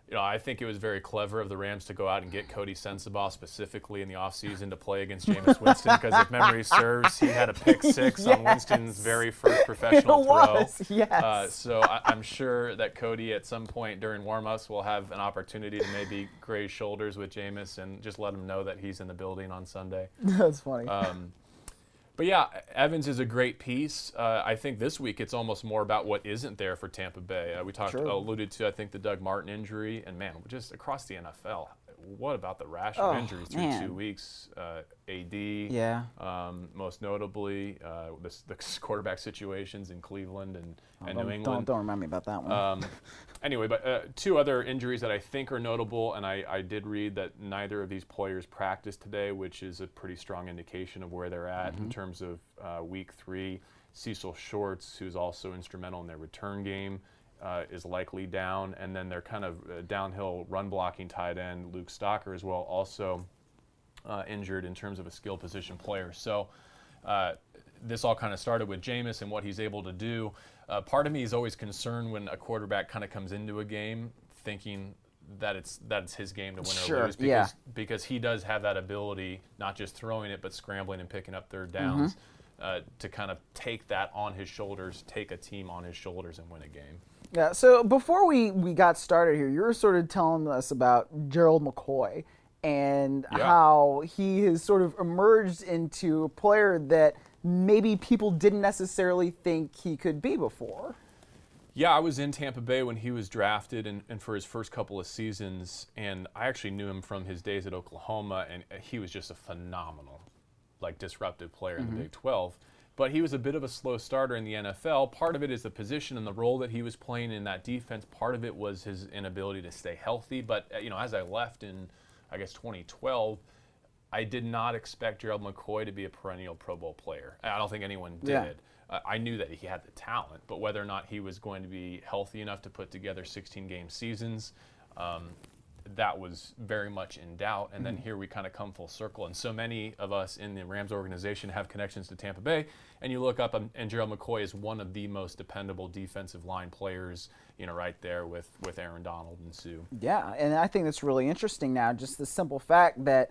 you know, I think it was very clever of the Rams to go out and get Coty Sensabaugh specifically in the offseason to play against Jameis *laughs* Winston because if memory serves, he had a pick six on Winston's very first *laughs* professional It throw. was, yes. Uh, so I, I'm sure that Cody at some point during warm-ups will have an opportunity to maybe graze shoulders with Jameis and just let him know that he's in the building on Sunday. *laughs* That's funny. Um, but yeah, Evans is a great piece. Uh, I think this week it's almost more about what isn't there for Tampa Bay. Uh, we talked, True. alluded to, I think the Doug Martin injury, and man, just across the NFL, what about the rash Oh, of injuries through man. two weeks? Uh, AD, Yeah. um, most notably uh, the, the *laughs* quarterback situations in Cleveland and, and don't, New don't, England. don't remind me about that one. Um, *laughs* anyway, but uh, two other injuries that I think are notable, and I, I did read that neither of these players practiced today, which is a pretty strong indication of where they're at in terms of uh, week three. Cecil Shorts, who's also instrumental in their return game, uh, is likely down, and then their kind of uh, downhill run blocking tight end Luke Stocker as well, also uh, injured in terms of a skill position player. So uh, this all kind of started with Jameis and what he's able to do. Uh, part of me is always concerned when a quarterback kind of comes into a game thinking that it's that it's his game to win Sure, or lose because yeah. because he does have that ability, not just throwing it but scrambling and picking up third downs. Uh, to kind of take that on his shoulders, take a team on his shoulders, and win a game. Yeah. So before we we got started here, you were sort of telling us about Gerald McCoy and Yeah. how he has sort of emerged into a player that maybe people didn't necessarily think he could be before. Yeah, I was in Tampa Bay when he was drafted and, and for his first couple of seasons, and I actually knew him from his days at Oklahoma, and he was just a phenomenal, like disruptive player in the mm-hmm. Big 12. But he was a bit of a slow starter in the NFL. Part of it is the position and the role that he was playing in that defense. Part of it was his inability to stay healthy. But uh, you know, as I left in, I guess 2012, I did not expect Gerald McCoy to be a perennial Pro Bowl player. I don't think anyone did. Yeah. Uh, I knew that he had the talent, but whether or not he was going to be healthy enough to put together 16 game seasons, um, that was very much in doubt. And then here we kind of come full circle. And so many of us in the Rams organization have connections to Tampa Bay. And you look up, um, and Gerald McCoy is one of the most dependable defensive line players, you know, right there with, with Aaron Donald and Suh. Yeah, and I think that's really interesting now, just the simple fact that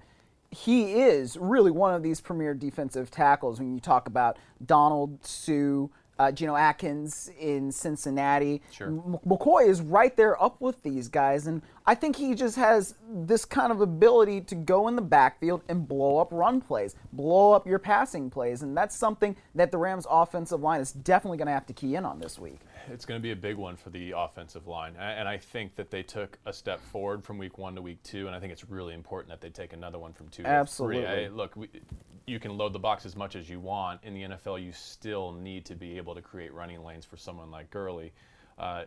he is really one of these premier defensive tackles when you talk about Donald, Suh, uh, Geno Atkins in Cincinnati. Sure. McCoy is right there up with these guys, and I think he just has this kind of ability to go in the backfield and blow up run plays, blow up your passing plays, and that's something that the Rams' offensive line is definitely going to have to key in on this week. It's going to be a big one for the offensive line. And I think that they took a step forward from week one to week two, and I think it's really important that they take another one from two to Absolutely. three. I, look, we, you can load the box as much as you want. In the NFL, you still need to be able to create running lanes for someone like Gurley. Uh,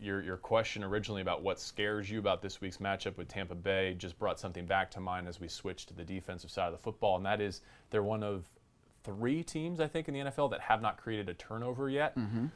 your, your question originally about what scares you about this week's matchup with Tampa Bay just brought something back to mind as we switch to the defensive side of the football, and that is they're one of three teams, I think, in the NFL that have not created a turnover yet. Mm-hmm.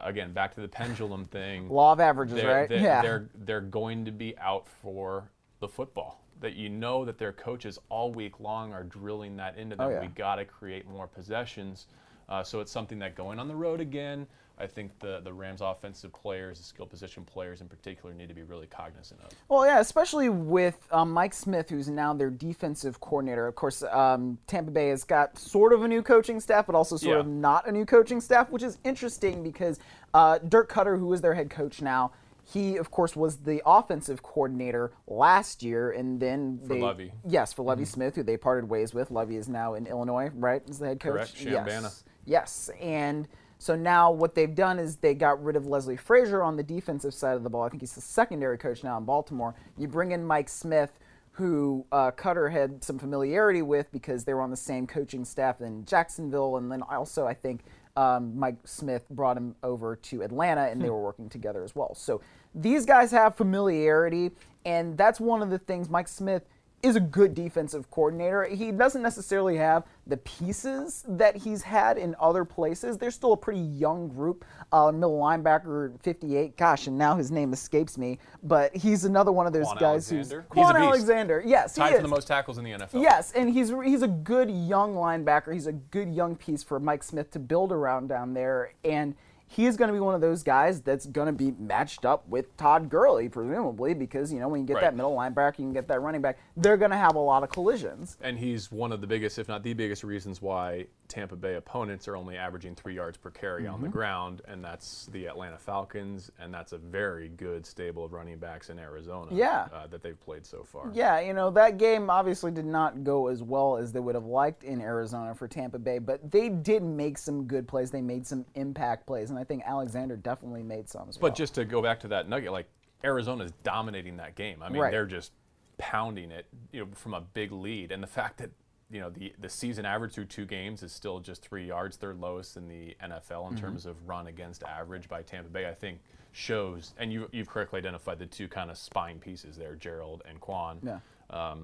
Again, back to the pendulum thing. Law of averages, they're, right? They're, yeah. they're they're going to be out for the football. That you know that their coaches all week long are drilling that into oh, them. Oh, yeah. We got to create more possessions. Uh, so it's something that going on the road again. I think the the Rams offensive players, the skill position players in particular, need to be really cognizant of. Well, yeah, especially with um, Mike Smith, who's now their defensive coordinator. Of course, um, Tampa Bay has got sort of a new coaching staff, but also sort Yeah. of not a new coaching staff, which is interesting because uh, Dirk Koetter, who is their head coach now, he of course was the offensive coordinator last year, and then For they Lovie. yes for Lovie Smith, who they parted ways with. Lovie is now in Illinois, right? Is the head coach? Correct, Chambana. Yes. Yes, and so now what they've done is they got rid of Leslie Frazier on the defensive side of the ball. I think he's the secondary coach now in Baltimore. You bring in Mike Smith, who uh, Koetter had some familiarity with because they were on the same coaching staff in Jacksonville, and then also I think um, Mike Smith brought him over to Atlanta, and they were working together as well. So these guys have familiarity, and that's one of the things Mike Smith is a good defensive coordinator. He doesn't necessarily have the pieces that he's had in other places. They're still a pretty young group. Uh, middle linebacker, 58. Gosh, and now his name escapes me. But he's another one of those Kwon guys Alexander? who's He's a Kwon beast. Alexander. Yes, he Tied is. for the most tackles in the NFL. Yes, and he's he's a good young linebacker. He's a good young piece for Mike Smith to build around down there, and he is going to be one of those guys that's going to be matched up with Todd Gurley, presumably, because you know when you get Right. that middle linebacker, you can get that running back. They're going to have a lot of collisions. And he's one of the biggest, if not the biggest, reasons why Tampa Bay opponents are only averaging three yards per carry on the Mm-hmm. ground, and that's the Atlanta Falcons, and that's a very good stable of running backs in Arizona Yeah. uh, that they've played so far. Yeah, you know, that game obviously did not go as well as they would have liked in Arizona for Tampa Bay, but they did make some good plays. They made some impact plays, and I think Alexander definitely made some as well. But just to go back to that nugget, like Arizona's dominating that game. I mean, Right. they're just pounding it, you know, from a big lead, and the fact that you know the the season average through two games is still just three yards, third lowest in the NFL in Mm-hmm. terms of run against average by Tampa Bay. I think shows, and you you've correctly identified the two kind of spine pieces there, Gerald and Kwon. yeah.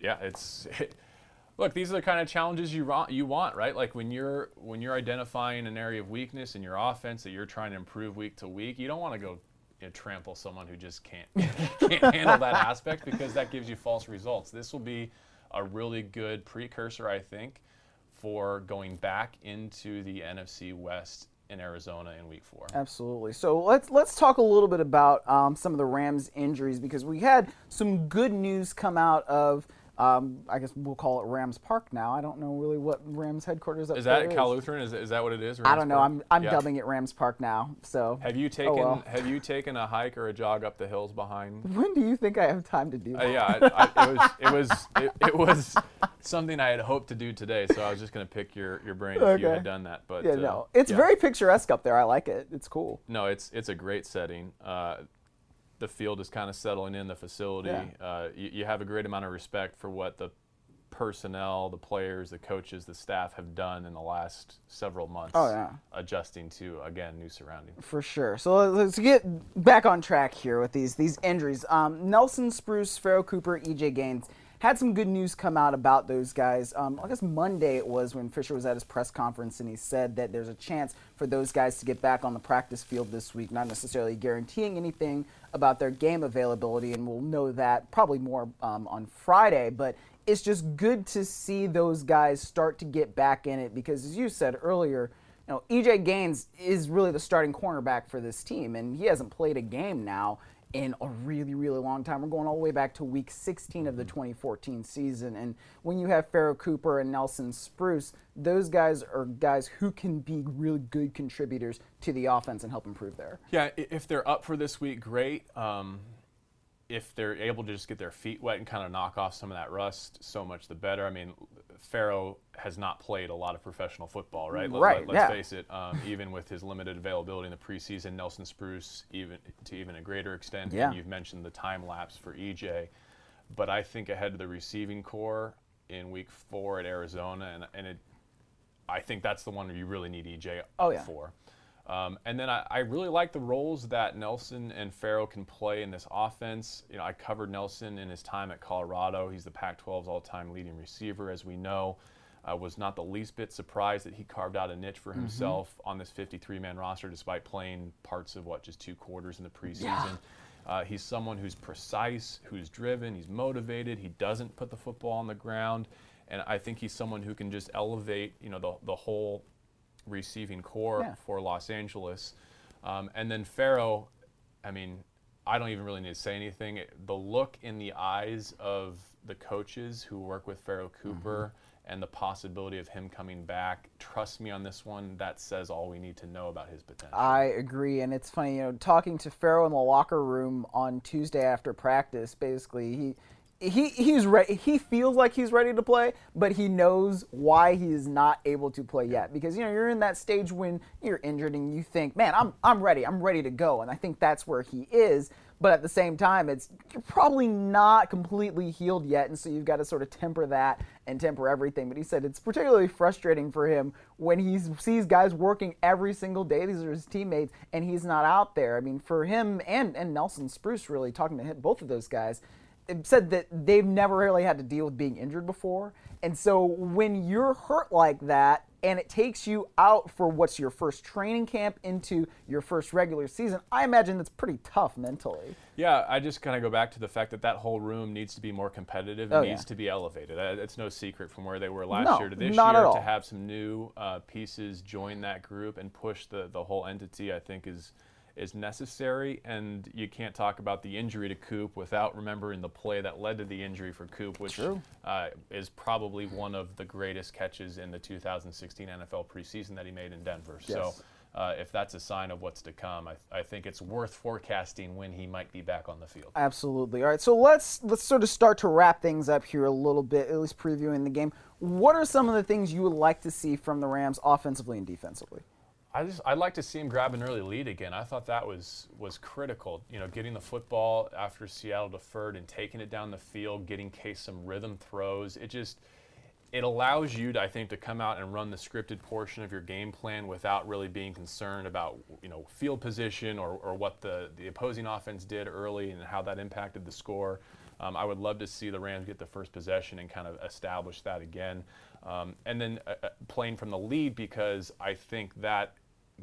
yeah, it's *laughs* look. These are the kind of challenges you. You want right, like when you're when you're identifying an area of weakness in your offense that you're trying to improve week to week. You don't want to go you know, trample someone who just can't *laughs* can't handle that aspect because that gives you false results. This will be a really good precursor, I think, for going back into the NFC West in Arizona in Week Four. Absolutely. So let's let's talk a little bit about um, some of the Rams injuries because we had some good news come out of. Um, I guess we'll call it Rams Park now. I don't know really what Rams headquarters up Is that Cal Lutheran? Is, is that what it is? I don't know. I'm I'm Yeah. dubbing it Rams Park now. So Have you taken well. Have you taken a hike or a jog up the hills behind *laughs* when do you think I have time to do Uh, that? yeah, I, I, it was it was it, it was something I had hoped to do today, so I was just going to pick your, your brain if you had done that. But Yeah, uh, no, it's yeah. very picturesque up there. I like it. It's cool. no, it's it's a great setting. Uh, the field is kind of settling in the facility. Yeah. Uh, you, you have a great amount of respect for what the personnel, the players, the coaches, the staff have done in the last several months. Oh, yeah. adjusting to again new surroundings. For sure. So let- let's get back on track here with these these injuries. Um, Nelson Spruce, Pharoh Cooper, EJ Gaines had some good news come out about those guys. Um, I guess Monday it was when Fisher was at his press conference and he said that there's a chance for those guys to get back on the practice field this week, not necessarily guaranteeing anything about their game availability, and we'll know that probably more um, on Friday. But it's just good to see those guys start to get back in it because, as you said earlier, you know, EJ Gaines is really the starting cornerback for this team, and he hasn't played a game now in a really, really long time. We're going all the way back to week 16 of the 2014 season. And when you have Pharoh Cooper and Nelson Spruce, those guys are guys who can be really good contributors to the offense and help improve there. Yeah, if they're up for this week, great. Um, if they're able to just get their feet wet and kind of knock off some of that rust, so much the better. I mean, Pharoh has not played a lot of professional football, right? Right. Let, us yeah. face it. Um, *laughs* even with his limited availability in the preseason, Nelson Spruce, even to even a greater extent. Yeah. And you've mentioned the time lapse for EJ, but I think ahead of the receiving corps in Week Four at Arizona, and and it, I think that's the one you really need EJ Oh, yeah. for. Um, and then I, I really like the roles that Nelson and Pharoh can play in this offense. You know, I covered Nelson in his time at Colorado. He's the Pac-12's all-time leading receiver, as we know. I was not the least bit surprised that he carved out a niche for himself on this 53-man roster, despite playing parts of what just two quarters in the preseason. Yeah. Uh, he's someone who's precise, who's driven, he's motivated. He doesn't put the football on the ground, and I think he's someone who can just elevate, you know, the the whole receiving corps Yeah. for Los Angeles. Um, and then Pharoh, I mean, I don't even really need to say anything. It- The look in the eyes of the coaches who work with Pharoh Cooper and the possibility of him coming back, trust me on this one, that says all we need to know about his potential. I agree, and it's funny, you know, talking to Pharoh in the locker room on Tuesday after practice. Basically, he he he's ready. He feels like he's ready to play, but he knows why he is not able to play yet. Because you know you're in that stage when you're injured and you think, man, I'm I'm ready. I'm ready to go, and I think that's where he is. But at the same time, it's you're probably not completely healed yet, and so you've got to sort of temper that and temper everything. But he said it's particularly frustrating for him when he sees guys working every single day. These are his teammates, and he's not out there. I mean, for him and and Nelson Spruce, really talking to him, both of those guys, said that they've never really had to deal with being injured before. And so when you're hurt like that and it takes you out for what's your first training camp into your first regular season, I imagine that's pretty tough mentally. Yeah, I just kind of go back to the fact that that whole room needs to be more competitive. It Oh, needs yeah. to be elevated. Uh, It's no secret from where they were last No, year to this year to have some new uh, pieces join that group and push the, the whole entity. I think is is necessary. And you can't talk about the injury to Coop without remembering the play that led to the injury for Coop, which uh, is probably one of the greatest catches in the 2016 NFL preseason that he made in Denver. So. Uh, if that's a sign of what's to come, I, I think it's worth forecasting when he might be back on the field. Absolutely. All right, so let's let's sort of start to wrap things up here a little bit, at least previewing the game. What are some of the things you would like to see from the Rams offensively and defensively? I just I'd like to see him grab an early lead again. I thought that was was critical. You know, getting the football after Seattle deferred and taking it down the field, getting Case some rhythm throws. It just it allows you, to, I think, to come out and run the scripted portion of your game plan without really being concerned about you know field position or, or what the the opposing offense did early and how that impacted the score. Um, I would love to see the Rams get the first possession and kind of establish that again, um, and then uh, uh, playing from the lead because I think that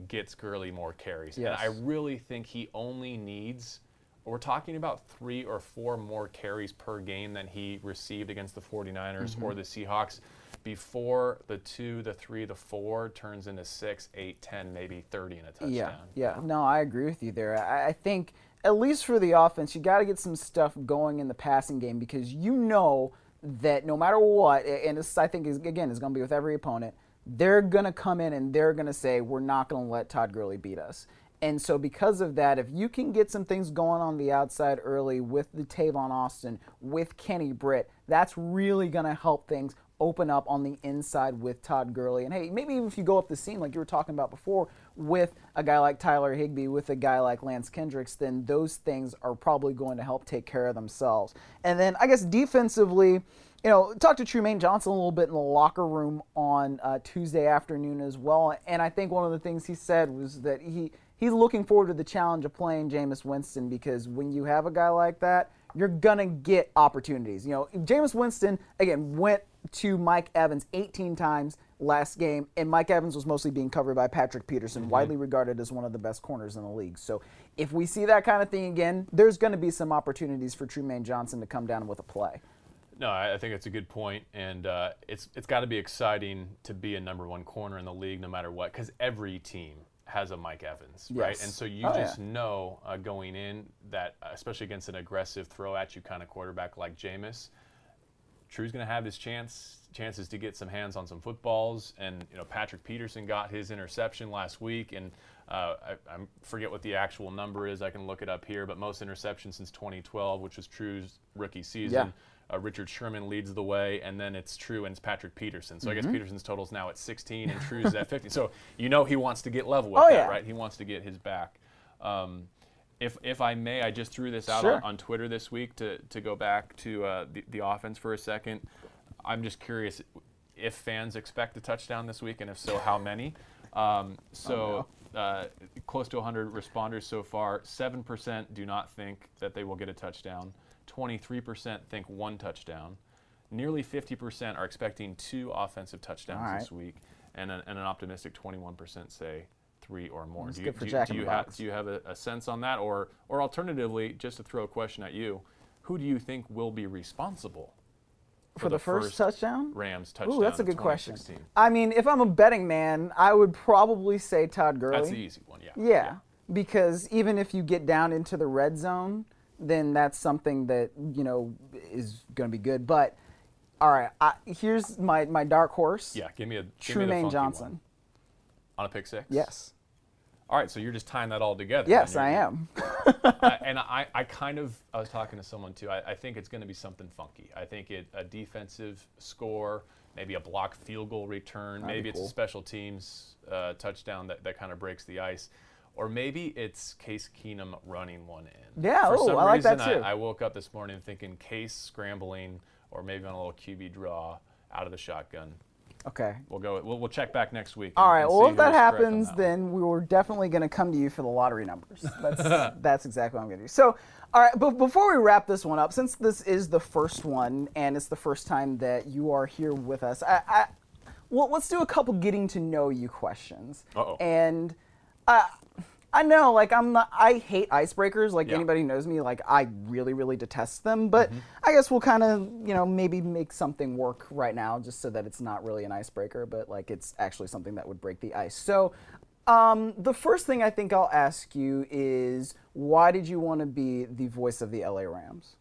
gets Gurley more carries. Yes. And I really think he only needs, we're talking about three or four more carries per game than he received against the 49ers Mm-hmm. or the Seahawks before the two, the three, the four turns into six, eight, ten, maybe 30 in a touchdown. Yeah, yeah. No, I agree with you there. I, I think at least for the offense, you got to get some stuff going in the passing game because you know that no matter what, and this I think is again is going to be with every opponent, they're going to come in and they're going to say we're not going to let Todd Gurley beat us. And so, because of that, if you can get some things going on the outside early with the Tavon Austin, with Kenny Britt, that's really going to help things open up on the inside with Todd Gurley. And hey, maybe even if you go up the seam like you were talking about before with a guy like Tyler Higbee, with a guy like Lance Kendricks, then those things are probably going to help take care of themselves. And then I guess defensively, you know, talked to Trumaine Johnson a little bit in the locker room on uh, Tuesday afternoon as well. And I think one of the things he said was that he he's looking forward to the challenge of playing Jameis Winston because when you have a guy like that, you're gonna get opportunities. You know, Jameis Winston again went to Mike Evans 18 times last game, and Mike Evans was mostly being covered by Patrick Peterson, widely regarded as one of the best corners in the league. So if we see that kind of thing again, there's going to be some opportunities for Trumaine Johnson to come down with a play. No, I I think it's a good point, and uh, it's it's got to be exciting to be a number one corner in the league, no matter what, because every team has a Mike Evans, right? And so you Oh, just yeah. know uh, going in that, uh, especially against an aggressive throw at you kind of quarterback like Jameis, True's going to have his chance chances to get some hands on some footballs, and you know Patrick Peterson got his interception last week, and uh, I, I forget what the actual number is. I can look it up here, but most interceptions since 2012, which was True's rookie season. Uh, Richard Sherman leads the way, and then it's True and it's Patrick Peterson. So I Mm-hmm. guess Peterson's total's now at 16, and True's at 50. So you know he wants to get level with Oh, that, yeah. right? He wants to get his back. Um, if, if I may, I just threw this out Sure. on, on Twitter this week to, to go back to uh, the, the offense for a second. I'm just curious if fans expect a touchdown this week, and if so, how many? Um, so, uh, close to 100 responders so far. 7% do not think that they will get a touchdown. 23% think one touchdown. Nearly 50% are expecting two offensive touchdowns right. this week, and an, and an optimistic 21% say three or more. That's do you, good for do, Jack do you the have do you have a, a sense on that, or or alternatively, just to throw a question at you, who do you think will be responsible For, the, first, touchdown? Rams touchdown? Ooh, that's a good question. I mean, if I'm a betting man, I would probably say Todd Gurley. That's the easy one, yeah. Yeah, because even if you get down into the red zone, then that's something that you know is going to be good. But all right, I, here's my my dark horse. Yeah, give me a Trumaine Johnson. one. on a pick six. Yes. All right, so you're just tying that all together. Yes. I am. *laughs* I, and I, I kind of, I was talking to someone too. I, I think it's going to be something funky. I think it a defensive score, maybe a block field goal return, That'd be maybe it's cool. a special teams uh, touchdown that, that kind of breaks the ice, or maybe it's Case Keenum running one in. Yeah, For oh, some I like that too. I, I woke up this morning thinking Case scrambling, or maybe on a little QB draw out of the shotgun. Okay. We'll go. We'll, we'll check back next week. All right. Well, if that was correct on happens, that then we were definitely going to come to you for the lottery numbers. *laughs* That's that's exactly what I'm going to do. So, all right. But before we wrap this one up, since this is the first one and it's the first time that you are here with us, I, I well, let's do a couple getting to know you questions. Uh-oh. And uh, I know, like, I'm not. I hate icebreakers. Like Yeah. anybody knows me, like, I really, really detest them. But Mm-hmm. I guess we'll kind of, you know, maybe make something work right now, just so that it's not really an icebreaker, but like it's actually something that would break the ice. So, um, the first thing I think I'll ask you is, why did you want to be the voice of the LA Rams?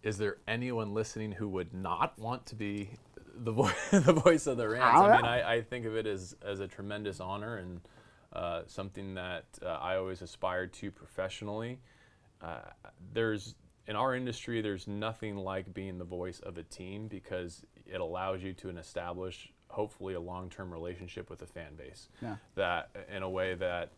is there anyone listening who would not want to be the, vo- *laughs* the voice of the Rams? I I, mean. I, I think of it as, as a tremendous honor and uh, something that uh, I always aspired to professionally. Uh, there's in our industry, there's nothing like being the voice of a team because it allows you to establish, hopefully, a long-term relationship with a fan base. Yeah. That in a way that,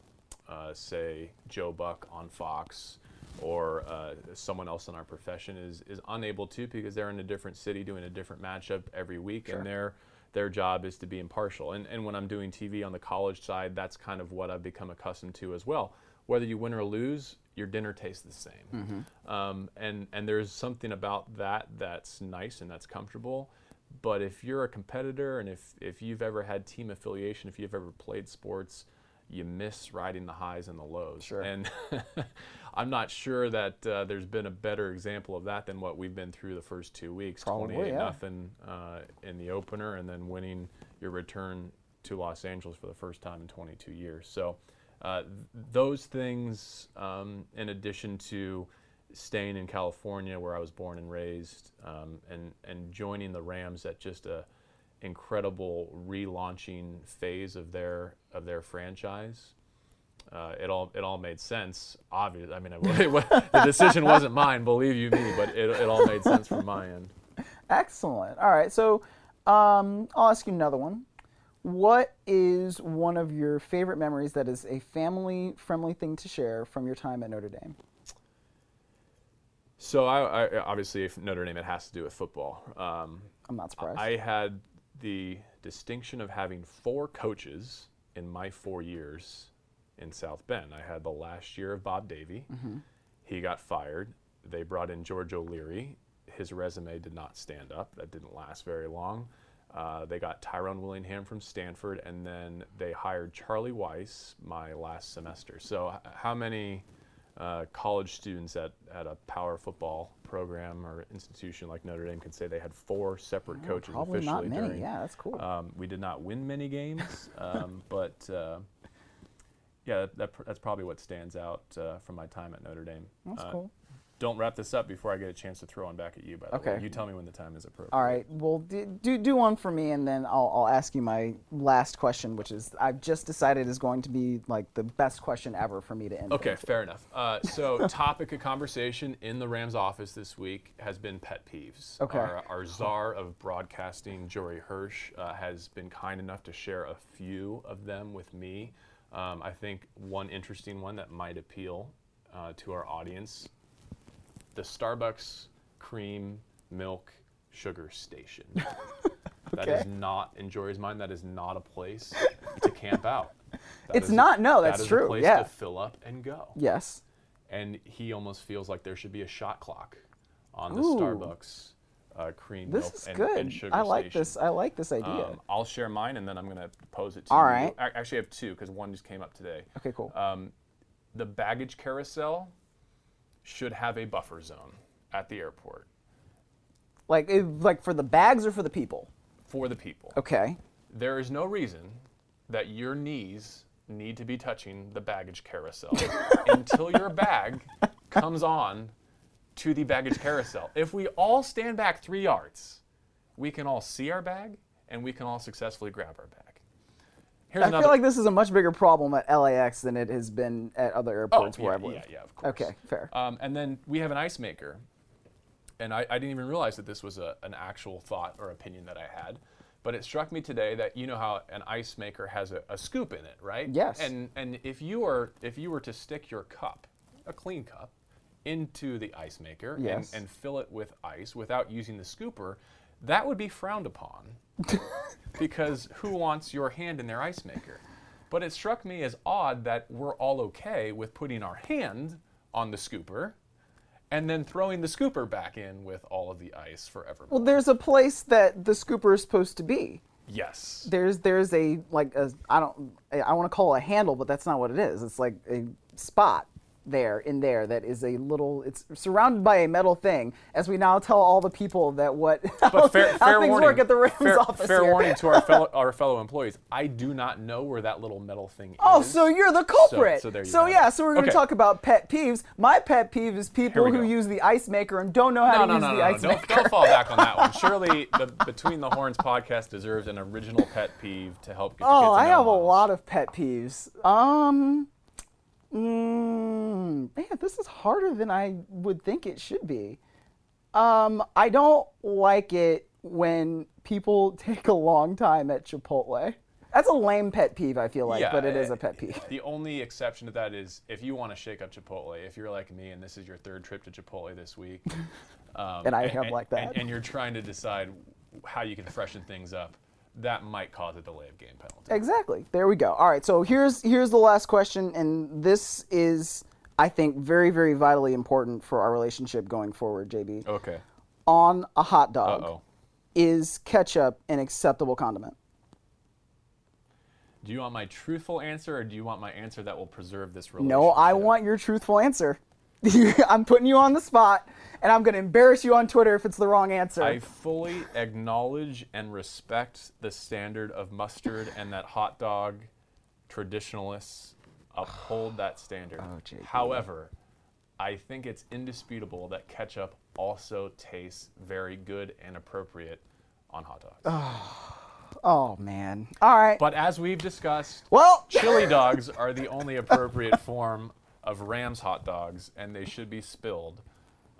uh, say, Joe Buck on Fox or uh, someone else in our profession is is unable to because they're in a different city doing a different matchup every week, and their their job is to be impartial. And and when I'm doing TV on the college side, that's kind of what I've become accustomed to as well. Whether you win or lose, your dinner tastes the same. Um, and and there's something about that that's nice and that's comfortable. But if you're a competitor and if if you've ever had team affiliation, if you've ever played sports, you miss riding the highs and the lows. Sure. And *laughs* I'm not sure that uh, there's been a better example of that than what we've been through the first two weeks. Probably, 28 yeah. nothing uh, in the opener, and then winning your return to Los Angeles for the first time in 22 years. So uh, th- those things, um, in addition to staying in California where I was born and raised, um, and and joining the Rams at just a incredible relaunching phase of their of their franchise. Uh, it all it all made sense. Obviously, I mean, *laughs* it, the decision wasn't mine, believe you me, but it, it all made sense from my end. Excellent. All right. So, um, I'll ask you another one. What is one of your favorite memories that is a family-friendly thing to share from your time at Notre Dame? So I, I obviously if Notre Dame it has to do with football. Um, I'm not surprised. I had the distinction of having four coaches in my four years in South Bend. I had the last year of Bob Davie. Mm-hmm. He got fired. They brought in George O'Leary. His resume did not stand up. That didn't last very long. Uh, they got Tyrone Willingham from Stanford, and then they hired Charlie Weis my last semester. So, h- how many uh, college students at, at a power football program or institution like Notre Dame can say they had four separate coaches Probably officially not many. during Yeah, that's cool. um, we did not win many games, *laughs* um, but uh, yeah, that, that, pr- that's probably what stands out uh, from my time at Notre Dame. that's Uh, cool. Don't wrap this up before I get a chance to throw one back at you. By the way, you tell me when the time is appropriate. All right. Well, do, do do one for me, and then I'll I'll ask you my last question, which is I've just decided is going to be like the best question ever for me to end. Okay, with. fair enough. Uh, so, *laughs* topic of conversation in the Rams office this week has been pet peeves. Okay. Our, our czar of broadcasting, Jory Hirsch, uh, has been kind enough to share a few of them with me. Um, I think one interesting one that might appeal uh, to our audience the Starbucks cream milk sugar station. *laughs* That is not, in Jory's mind, that is not a place to camp out. That It's is a- not, no, that that's true, A place yeah. to fill up and go. Yes. And he almost feels like there should be a shot clock on the Ooh. Starbucks uh, cream This milk is and, good. and sugar I like station. this. I like this idea. Um, I'll share mine and then I'm going to pose it to All you. right. I actually have two because one just came up today. okay, cool. Um, the baggage carousel should have a buffer zone at the airport like it, like for the bags or for the people? for the people. Okay. There is no reason that your knees need to be touching the baggage carousel *laughs* until your bag comes on to the baggage carousel. If we all stand back three yards, we can all see our bag and we can all successfully grab our bag. Here's I another. feel like this is a much bigger problem at LAX than it has been at other oh, airports yeah, where I've yeah, yeah, of course. Okay, fair. Um, and then we have an ice maker. And I, I didn't even realize that this was a, an actual thought or opinion that I had. But it struck me today that you know how an ice maker has a, a scoop in it, right? Yes. And and if you are if you were to stick your cup, a clean cup, into the ice maker Yes. and, and fill it with ice without using the scooper, that would be frowned upon. *laughs* because who wants your hand in their ice maker? But it struck me as odd that we're all okay with putting our hand on the scooper and then throwing the scooper back in with all of the ice forever. well, there's a place that the scooper is supposed to be. yes. There's there's a like a I don't I want to call it a handle, but that's not what it is. It's like a spot there in there that is a little. It's surrounded by a metal thing. As we now tell all the people that what *laughs* how, But fair, how fair things warning. work at the Rams fair, office fair here. warning to our *laughs* fellow our fellow employees. I do not know where that little metal thing Oh, is. Oh so you're the culprit. so there you So yeah, it. so we're going to Okay. talk about pet peeves. My pet peeve is people who go. use the ice maker and don't know how No, to no, use no, the ice Don't, maker. don't fall back on that one. *laughs* Surely the Between the Horns podcast deserves an original pet peeve to help get, Oh, I have a lot of pet peeves. Um, mm, man, this is harder than I would think it should be. Um, I don't like it when people *laughs* take a long time at Chipotle. That's a lame pet peeve, I feel like, Yeah, but it is a pet peeve. The only exception to that is if you want to shake up Chipotle, if you're like me and this is your third trip to Chipotle this week, *laughs* um, And I have like that. and, and you're trying to decide how you can freshen things up, that might cause a delay of game penalty. Exactly. There we go. All right. So here's here's the last question, and this is, I think, very very vitally important for our relationship going forward. JB, Okay. on a hot dog, oh. is ketchup an acceptable condiment? Do you want my truthful answer or do you want my answer that will preserve this relationship? No, I want your truthful answer. *laughs* I'm putting you on the spot, and I'm going to embarrass you on Twitter if it's the wrong answer. I fully acknowledge and respect the standard of mustard and that hot dog traditionalists uphold that standard. Oh. However, I think it's indisputable that ketchup also tastes very good and appropriate on hot dogs. Oh. *sighs* oh man. All right. But as we've discussed, well, *laughs* chili dogs are the only appropriate form of Rams hot dogs, and they should be spilled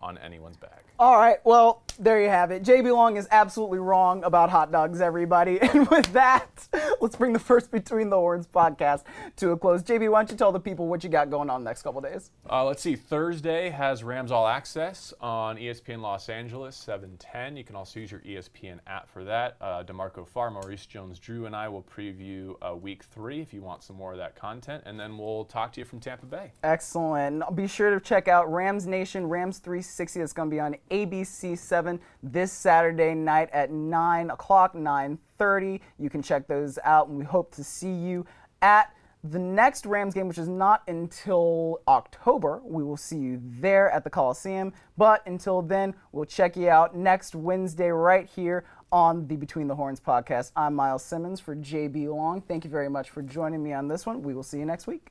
on anyone's bag. All right, well, there you have it. JB Long is absolutely wrong about hot dogs, everybody. *laughs* And with that, let's bring the first Between the Horns podcast to a close. JB, why don't you tell the people what you got going on the next couple days? Uh, let's see. Thursday has Rams All Access on ESPN Los Angeles, 7:10. You can also use your ESPN app for that. Uh, D'Marco Farr, Maurice Jones-Drew, and I will preview uh, Week Three if you want some more of that content, and then we'll talk to you from Tampa Bay. Excellent. Be sure to check out Rams Nation, Rams 360. That's going to be on ABC 7 this Saturday night at 9 o'clock, 9.30. You can check those out, and we hope to see you at the next Rams game, which is not until October. We will see you there at the Coliseum. But until then, we'll check you out next Wednesday right here on the Between the Horns podcast. I'm Myles Simmons for JB Long. Thank you very much for joining me on this one. We will see you next week.